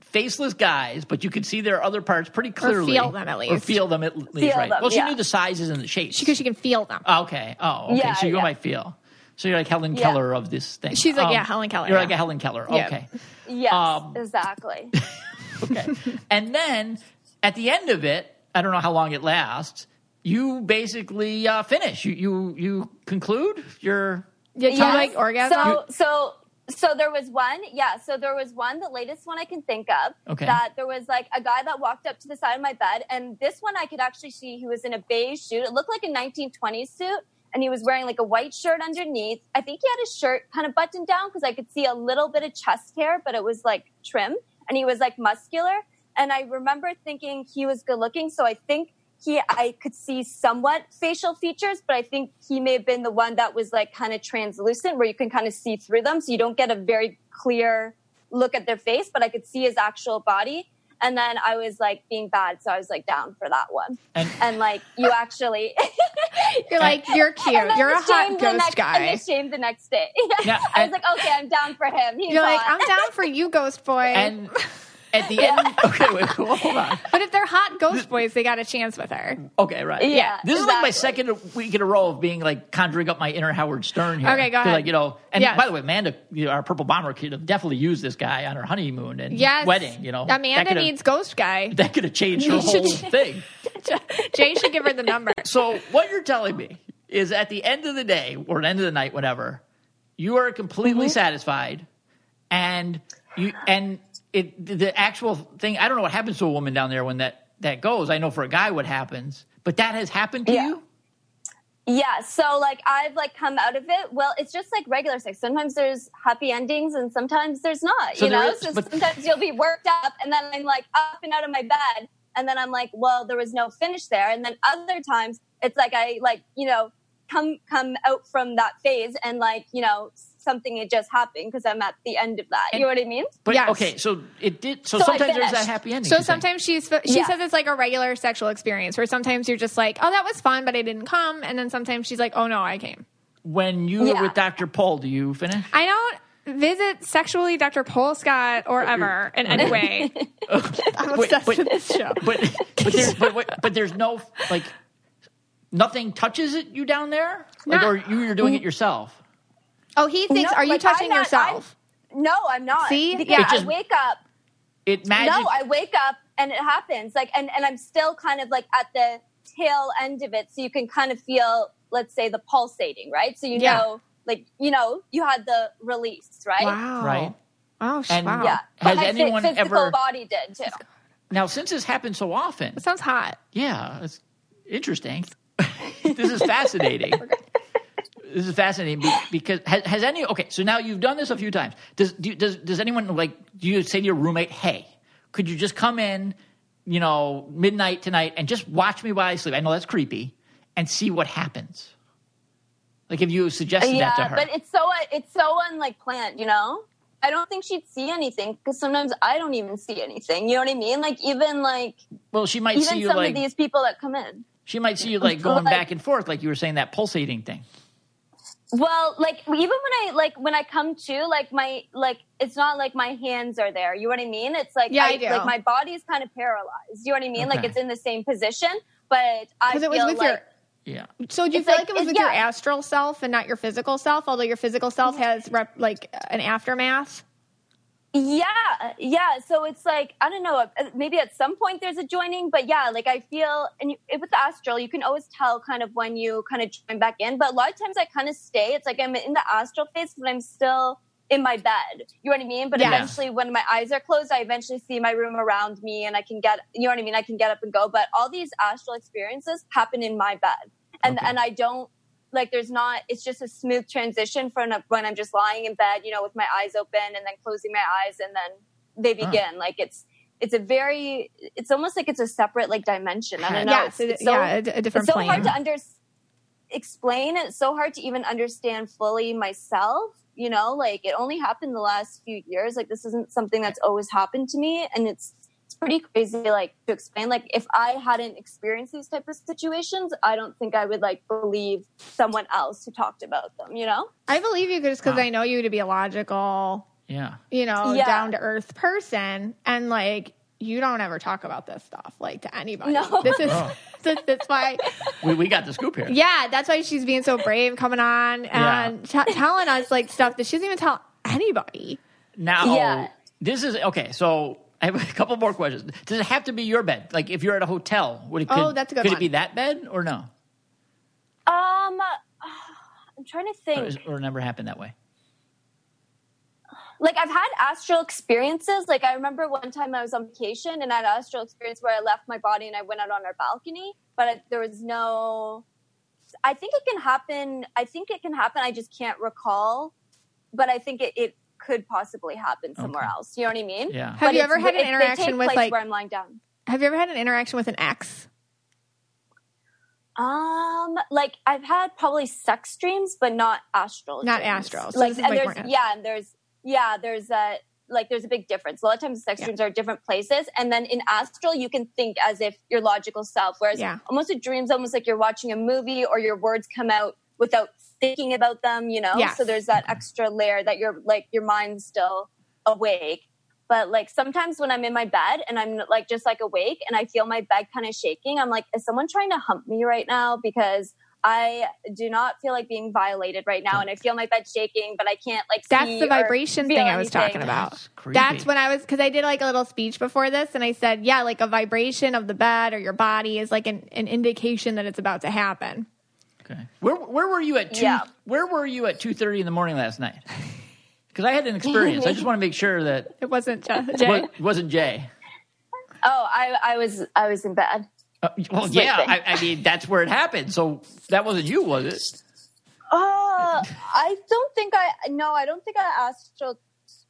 [SPEAKER 1] faceless guys, but you can see their other parts pretty clearly.
[SPEAKER 2] feel them at least.
[SPEAKER 1] Or feel them at least,
[SPEAKER 5] Feel
[SPEAKER 1] right?
[SPEAKER 5] them,
[SPEAKER 1] well, she
[SPEAKER 5] yeah.
[SPEAKER 1] knew the sizes and the shapes.
[SPEAKER 2] Because she can feel them.
[SPEAKER 1] Okay. Oh, okay.
[SPEAKER 5] Yeah,
[SPEAKER 1] so you
[SPEAKER 5] yeah.
[SPEAKER 1] might feel. So you're like Helen
[SPEAKER 5] Yeah.
[SPEAKER 1] Keller of this thing. Um,
[SPEAKER 2] She's like, yeah, Helen Keller,
[SPEAKER 1] You're like a Helen Keller. Okay.
[SPEAKER 5] Yes,
[SPEAKER 1] Um,
[SPEAKER 5] exactly.
[SPEAKER 1] Okay. and then at the end of it, I don't know how long it lasts. You basically uh, finish. You you you conclude your.
[SPEAKER 2] Yeah,
[SPEAKER 5] Yes.
[SPEAKER 2] like orgasm?
[SPEAKER 5] So, so, so there was one. Yeah. So there was one, the latest one I can think of.
[SPEAKER 1] Okay.
[SPEAKER 5] That there was like a guy that walked up to the side of my bed, and this one I could actually see he was in a beige suit. It looked like a 1920s suit, and he was wearing like a white shirt underneath. I think he had his shirt kind of buttoned down because I could see a little bit of chest hair, but it was like trim, and he was like muscular. And I remember thinking he was good looking, so I think he I could see somewhat facial features, but I think he may have been the one that was like kind of translucent where you can kind of see through them. So you don't get a very clear look at their face, but I could see his actual body. And then I was like being bad, so I was like down for that one.
[SPEAKER 1] And-
[SPEAKER 5] And, like you actually
[SPEAKER 2] You're like, you're cute. You're a hot
[SPEAKER 5] ashamed the
[SPEAKER 2] ghost
[SPEAKER 5] next,
[SPEAKER 2] guy.
[SPEAKER 5] And ashamed the next day.
[SPEAKER 1] Yeah,
[SPEAKER 5] I
[SPEAKER 1] and-
[SPEAKER 5] was like, okay, I'm down for him. He's
[SPEAKER 2] You're like. I'm down for you, ghost boy.
[SPEAKER 1] And at the end, okay, wait, hold on.
[SPEAKER 2] but if they're hot ghost boys, they got a chance with her.
[SPEAKER 1] Okay, right.
[SPEAKER 5] Yeah,
[SPEAKER 1] This is like my
[SPEAKER 5] exactly.
[SPEAKER 1] second week in a row of being like conjuring up my inner Howard Stern here.
[SPEAKER 2] Okay, go
[SPEAKER 1] 'Cause,
[SPEAKER 2] ahead.
[SPEAKER 1] Like you know, and
[SPEAKER 2] Yes.
[SPEAKER 1] by the way, Amanda, you know, our purple bomber could have definitely used this guy on her honeymoon and
[SPEAKER 2] Yes.
[SPEAKER 1] wedding. You know, That
[SPEAKER 2] Amanda
[SPEAKER 1] could've-
[SPEAKER 2] needs ghost guy.
[SPEAKER 1] that could have changed her
[SPEAKER 2] You should-
[SPEAKER 1] whole thing.
[SPEAKER 2] Jay should give her the number.
[SPEAKER 1] So what you're telling me is at the end of the day or the end of the night, whatever, you are completely
[SPEAKER 2] Mm-hmm.
[SPEAKER 1] satisfied, and you and it the actual thing. I don't know what happens to a woman down there when that that goes. I know for a guy what happens, but that has happened to
[SPEAKER 5] Yeah.
[SPEAKER 1] you.
[SPEAKER 5] Yeah, so like I've like come out of it. Well, it's just like regular sex. Sometimes there's happy endings and sometimes there's not.
[SPEAKER 1] So
[SPEAKER 5] you know,
[SPEAKER 1] is-
[SPEAKER 5] so
[SPEAKER 1] but-
[SPEAKER 5] sometimes you'll be worked up and then I'm like up and out of my bed and then I'm like, well, there was no finish there. And then other times it's like I like, you know, come come out from that phase and like, you know, something it just happened because I'm at the end of that. you know what I mean?
[SPEAKER 1] But
[SPEAKER 2] Yes.
[SPEAKER 1] okay, so it did. So,
[SPEAKER 5] So
[SPEAKER 1] sometimes there's that happy ending.
[SPEAKER 2] So
[SPEAKER 1] you say.
[SPEAKER 2] sometimes she's she
[SPEAKER 5] Yeah.
[SPEAKER 2] says it's like a regular sexual experience where sometimes you're just like, oh, that was fun, but I didn't come, and then sometimes she's like, oh no, I came.
[SPEAKER 1] when you were
[SPEAKER 5] Yeah.
[SPEAKER 1] with Dr. Pol, do you finish?
[SPEAKER 2] I don't visit sexually Dr. Pol Scott or ever in any way. I'm obsessed
[SPEAKER 1] but-
[SPEAKER 2] with this show.
[SPEAKER 1] But but there's but, but there's no like nothing touches it you down there, like,
[SPEAKER 2] Not-
[SPEAKER 1] or you, you're doing it yourself.
[SPEAKER 2] Oh, he thinks,
[SPEAKER 5] No,
[SPEAKER 2] are you
[SPEAKER 5] like,
[SPEAKER 2] touching
[SPEAKER 5] I'm
[SPEAKER 2] yourself?
[SPEAKER 5] No, I'm not.
[SPEAKER 2] See?
[SPEAKER 5] Because
[SPEAKER 2] Yeah.
[SPEAKER 1] It just-
[SPEAKER 5] I wake up
[SPEAKER 1] It magic.
[SPEAKER 5] No, I wake up and it happens. Like, and, and I'm still kind of like at the tail end of it. So you can kind of feel, let's say, the pulsating, right? So you
[SPEAKER 2] Yeah.
[SPEAKER 5] know, like, you know, you had the release, right?
[SPEAKER 2] Wow.
[SPEAKER 1] Right.
[SPEAKER 2] Oh,
[SPEAKER 1] And-
[SPEAKER 2] wow.
[SPEAKER 5] Yeah.
[SPEAKER 1] Has
[SPEAKER 5] But my phy-
[SPEAKER 1] anyone
[SPEAKER 5] physical
[SPEAKER 1] ever-
[SPEAKER 5] body did too.
[SPEAKER 1] now since this happens so often,
[SPEAKER 2] it sounds hot.
[SPEAKER 1] yeah, it's interesting. this is fascinating. This is fascinating because has, has any okay? So now you've done this a few times. Does do, does does anyone like? Do you say to your roommate, "Hey, could you just come in, you know, midnight tonight and just watch me while I sleep?" I know that's creepy, and see what happens. Like if you suggested that to her,
[SPEAKER 5] but it's so it's so unlike planned, you know. I don't think she'd see anything because sometimes I don't even see anything. You know what I mean? Like even like
[SPEAKER 1] well, she might
[SPEAKER 5] even
[SPEAKER 1] see you
[SPEAKER 5] some
[SPEAKER 1] like
[SPEAKER 5] of these people that come in.
[SPEAKER 1] she might see you like going
[SPEAKER 5] Like-
[SPEAKER 1] back and forth, like you were saying that pulsating thing.
[SPEAKER 5] Well, like even when I like when I come to like my like it's not like my hands are there. You know what I mean? It's like
[SPEAKER 2] Yeah, I do.
[SPEAKER 5] like my body is kind of paralyzed. You know what I mean? Like it's in the same position, but I
[SPEAKER 2] Because
[SPEAKER 5] feel
[SPEAKER 2] it was with
[SPEAKER 5] like
[SPEAKER 2] your.
[SPEAKER 1] Yeah.
[SPEAKER 2] So do you
[SPEAKER 5] It's
[SPEAKER 2] feel
[SPEAKER 5] like-
[SPEAKER 2] like, it was
[SPEAKER 5] it's-
[SPEAKER 2] with your astral self and not your physical self? Although your physical self has rep, like an aftermath.
[SPEAKER 5] Yeah, yeah. So it's like I don't know. uh, Maybe at some point there's a joining, but yeah, like I feel, and you, with the astral, you can always tell kind of when you kind of join back in. But a lot of times I kind of stay. It's like I'm in the astral phase, but I'm still in my bed. You know what I mean? But
[SPEAKER 2] Yeah.
[SPEAKER 5] eventually, when my eyes are closed, I eventually see my room around me, and I can get, you know what I mean? I can get up and go. But all these astral experiences happen in my bed, and
[SPEAKER 1] Okay.
[SPEAKER 5] and I don't like there's not it's just a smooth transition from when i'm just lying in bed you know with my eyes open and then closing my eyes and then they
[SPEAKER 1] Huh.
[SPEAKER 5] begin. Like it's it's a very it's almost like it's a separate like dimension. I don't know.
[SPEAKER 2] yes,
[SPEAKER 5] it's, it's so,
[SPEAKER 2] yeah, a, a different
[SPEAKER 5] it's so
[SPEAKER 2] plane.
[SPEAKER 5] hard to under explain. It's so hard to even understand fully myself you know? Like it only happened the last few years. Like this isn't something that's always happened to me and it's it's pretty crazy like to explain like if i hadn't experienced these type of situations i don't think i would like believe someone else who talked about them you know
[SPEAKER 2] I believe you just because
[SPEAKER 1] Wow.
[SPEAKER 2] I know you to be a logical,
[SPEAKER 1] Yeah.
[SPEAKER 2] you know,
[SPEAKER 5] Yeah.
[SPEAKER 2] down to earth person, and like you don't ever talk about this stuff like to anybody.
[SPEAKER 5] No.
[SPEAKER 2] This is
[SPEAKER 1] Oh.
[SPEAKER 2] this, that's why.
[SPEAKER 1] We, we got the scoop here.
[SPEAKER 2] Yeah, that's why she's being so brave coming on and t- telling us like stuff that she doesn't even tell anybody.
[SPEAKER 1] Now,
[SPEAKER 5] Yeah.
[SPEAKER 1] this is okay. So I have a couple more questions. Does it have to be your bed? Like if you're at a hotel, would it? Could,
[SPEAKER 2] Oh, that's a good
[SPEAKER 1] Could
[SPEAKER 2] one.
[SPEAKER 1] it be that bed or no?
[SPEAKER 5] um i'm trying to
[SPEAKER 1] Or,
[SPEAKER 5] think
[SPEAKER 1] or it never happened that way?
[SPEAKER 5] like I've had astral experiences. Like I remember one time I was on vacation and I had an astral experience where I left my body and I went out on our balcony, but I, there was no. I think it can happen. I think it can happen. I just can't recall, but I think it, it could possibly happen somewhere
[SPEAKER 1] Okay.
[SPEAKER 5] else. You know what I mean?
[SPEAKER 1] Yeah.
[SPEAKER 2] Have
[SPEAKER 5] But
[SPEAKER 2] you ever had an interaction with, like-
[SPEAKER 5] where I'm lying down?
[SPEAKER 2] Have you ever had an interaction with an ex?
[SPEAKER 5] Um, like I've had probably sex dreams, but not astral.
[SPEAKER 2] Not
[SPEAKER 5] dreams.
[SPEAKER 2] astral. So
[SPEAKER 5] like, and there's
[SPEAKER 2] astral.
[SPEAKER 5] yeah, and there's yeah, there's a like there's a big difference. A lot of times, sex
[SPEAKER 2] Yeah.
[SPEAKER 5] dreams are different places, and then in astral, you can think as if your logical self. Whereas
[SPEAKER 2] Yeah.
[SPEAKER 5] almost a dream's almost like you're watching a movie, or your words come out without thinking about them. You know,
[SPEAKER 2] Yes.
[SPEAKER 5] so there's that extra layer that you're like your mind's still awake. But like sometimes when I'm in my bed and I'm like just like awake and I feel my bed kind of shaking, I'm like, is someone trying to hump me right now? Because I do not feel like being violated right now, and I feel my bed shaking, but I can't like.
[SPEAKER 2] That's
[SPEAKER 5] see
[SPEAKER 2] the vibration
[SPEAKER 5] feel
[SPEAKER 2] thing I was talking about.
[SPEAKER 1] That's.
[SPEAKER 2] That's when I was because I did like a little speech before this, and I said, yeah, like a vibration of the bed or your body is like an, an indication that it's about to happen.
[SPEAKER 1] Okay. Where where were you at two?
[SPEAKER 5] Yeah.
[SPEAKER 1] Where were you at two thirty in the morning last night? Because I had an experience. I just want to make sure that
[SPEAKER 2] It wasn't Jay.
[SPEAKER 1] it wasn't Jay.
[SPEAKER 5] Oh, I, I was I was in bed.
[SPEAKER 1] Uh, well,
[SPEAKER 5] Sleeping.
[SPEAKER 1] yeah. I, I mean, that's where it happened. So that wasn't you, was it?
[SPEAKER 5] Uh, I don't think I no, I don't think I astral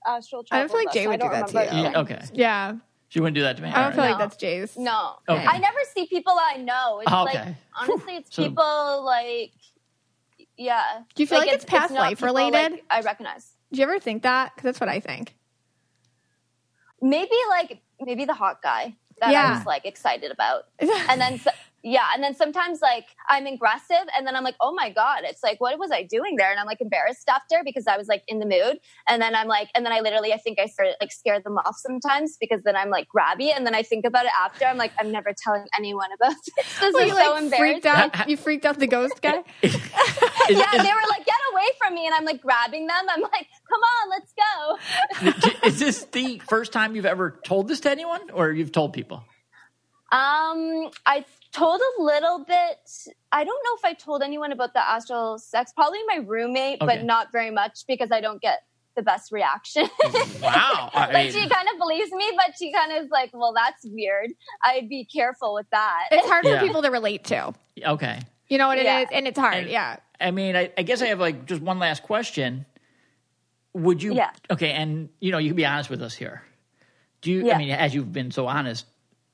[SPEAKER 5] astral.
[SPEAKER 2] I don't feel like Jay would
[SPEAKER 5] I
[SPEAKER 2] do that to you.
[SPEAKER 1] Yeah, okay.
[SPEAKER 2] Yeah,
[SPEAKER 1] She wouldn't do that to me.
[SPEAKER 2] I don't feel
[SPEAKER 1] right.
[SPEAKER 2] like that's Jay's.
[SPEAKER 5] No,
[SPEAKER 1] Okay.
[SPEAKER 5] I never see people I know. It's
[SPEAKER 1] Oh,
[SPEAKER 5] like
[SPEAKER 1] okay.
[SPEAKER 5] honestly, it's
[SPEAKER 1] So-
[SPEAKER 5] people like yeah.
[SPEAKER 2] Do you feel like it's past
[SPEAKER 5] not
[SPEAKER 2] life
[SPEAKER 5] people,
[SPEAKER 2] related?
[SPEAKER 5] like, I recognize.
[SPEAKER 2] Do you ever think that? Because that's what I think.
[SPEAKER 5] maybe like maybe the hot guy that
[SPEAKER 2] Yeah.
[SPEAKER 5] I was like excited about, and then so- yeah, and then sometimes like I'm aggressive, and then I'm like, oh my god, it's like what was I doing there? And I'm like embarrassed after because I was like in the mood, and then I'm like, and then I literally I think I started like scare them off sometimes because then I'm like grabby, and then I think about it after. I'm like, I'm never telling anyone about this. This
[SPEAKER 2] Well,
[SPEAKER 5] is
[SPEAKER 2] you
[SPEAKER 5] so
[SPEAKER 2] like
[SPEAKER 5] embarrassing.
[SPEAKER 2] freaked out. You freaked out the ghost guy.
[SPEAKER 5] Yeah, they were like, get away from me, and I'm like grabbing them. I'm like, come on, let's go.
[SPEAKER 1] is this the first time you've ever told this to anyone, or you've told people?
[SPEAKER 5] Um, I told a little bit. I don't know if I told anyone about the astral sex. Probably my roommate,
[SPEAKER 1] Okay.
[SPEAKER 5] but not very much because I don't get the best reaction.
[SPEAKER 1] Wow. I
[SPEAKER 5] like
[SPEAKER 1] mean-
[SPEAKER 5] she kind of believes me, but she kind of is like, "Well, that's weird. I'd be careful with that."
[SPEAKER 2] It's hard
[SPEAKER 1] Yeah.
[SPEAKER 2] for people to relate to.
[SPEAKER 1] Okay.
[SPEAKER 2] You know what it is,
[SPEAKER 5] Yeah.
[SPEAKER 2] and it's hard.
[SPEAKER 1] And-
[SPEAKER 2] yeah.
[SPEAKER 1] I mean, I, I guess I have like just one last question. Would you?
[SPEAKER 5] Yeah.
[SPEAKER 1] Okay, and you know, you can be honest with us here. Do you? I mean, as you've been so honest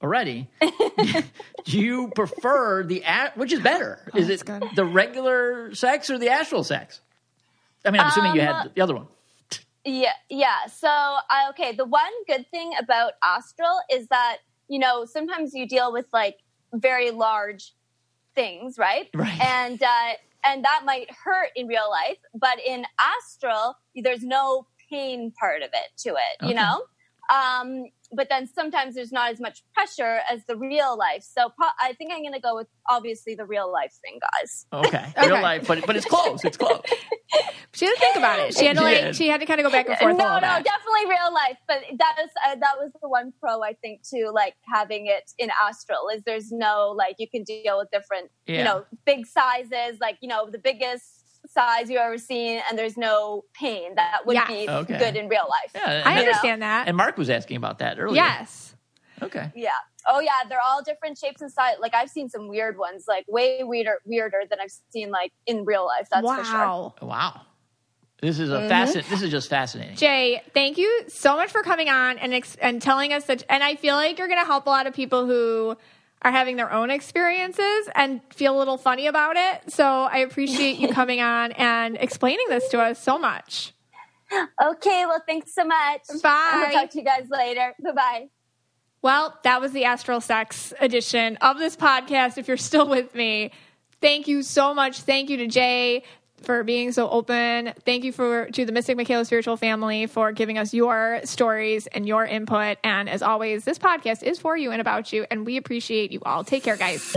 [SPEAKER 1] already, do you prefer the which is better? is it
[SPEAKER 2] good.
[SPEAKER 1] the regular sex or the astral sex? I mean, I'm assuming you
[SPEAKER 5] Um,
[SPEAKER 1] had the other one.
[SPEAKER 5] Yeah, yeah. So, I, okay, the one good thing about astral is that you know sometimes you deal with like very large things, right?
[SPEAKER 1] Right.
[SPEAKER 5] And uh, and that might hurt in real life, but in astral, there's no pain part of it to it,
[SPEAKER 1] Okay.
[SPEAKER 5] you know. Um, but then sometimes there's not as much pressure as the real life. So pro- I think I'm going to go with obviously the real life thing, guys.
[SPEAKER 1] Okay.
[SPEAKER 2] Okay.
[SPEAKER 1] Real life, but but it's close. It's close.
[SPEAKER 2] She had to think about it. She had to like
[SPEAKER 1] did.
[SPEAKER 2] she had to kind of go back and forth
[SPEAKER 5] no,
[SPEAKER 2] little
[SPEAKER 5] no,
[SPEAKER 2] bit.
[SPEAKER 5] definitely real life. But that is uh, that was the one pro I think to like having it in astral is there's no like you can deal with different
[SPEAKER 1] Yeah.
[SPEAKER 5] you know big sizes like you know the biggest size you've ever seen and there's no pain that would
[SPEAKER 2] Yeah.
[SPEAKER 5] be
[SPEAKER 1] Okay.
[SPEAKER 5] good in real life.
[SPEAKER 1] Yeah,
[SPEAKER 2] I
[SPEAKER 1] that-
[SPEAKER 2] understand that.
[SPEAKER 1] And Mark was asking about that earlier.
[SPEAKER 2] yes.
[SPEAKER 1] Okay.
[SPEAKER 5] Yeah. Oh yeah, they're all different shapes and size. Like I've seen some weird ones, like way weirder weirder than I've seen like in real life. That's for sure.
[SPEAKER 2] wow.
[SPEAKER 1] Wow. This is a
[SPEAKER 2] Mm-hmm.
[SPEAKER 1] fascin- This is just fascinating.
[SPEAKER 2] Jay, thank you so much for coming on and ex- and telling us that. And I feel like you're going to help a lot of people who are having their own experiences and feel a little funny about it. So I appreciate you coming on and explaining this to us so much.
[SPEAKER 5] Okay, well thanks so much.
[SPEAKER 2] Bye.
[SPEAKER 5] I'll talk to you guys later. Bye bye.
[SPEAKER 2] Well, that was the Astral Sex edition of this podcast. If you're still with me, thank you so much. Thank you to Jay for being so open. Thank you for to the Mystic Michaela Spiritual family for giving us your stories and your input. And as always, this podcast is for you and about you, and we appreciate you all. Take care, guys.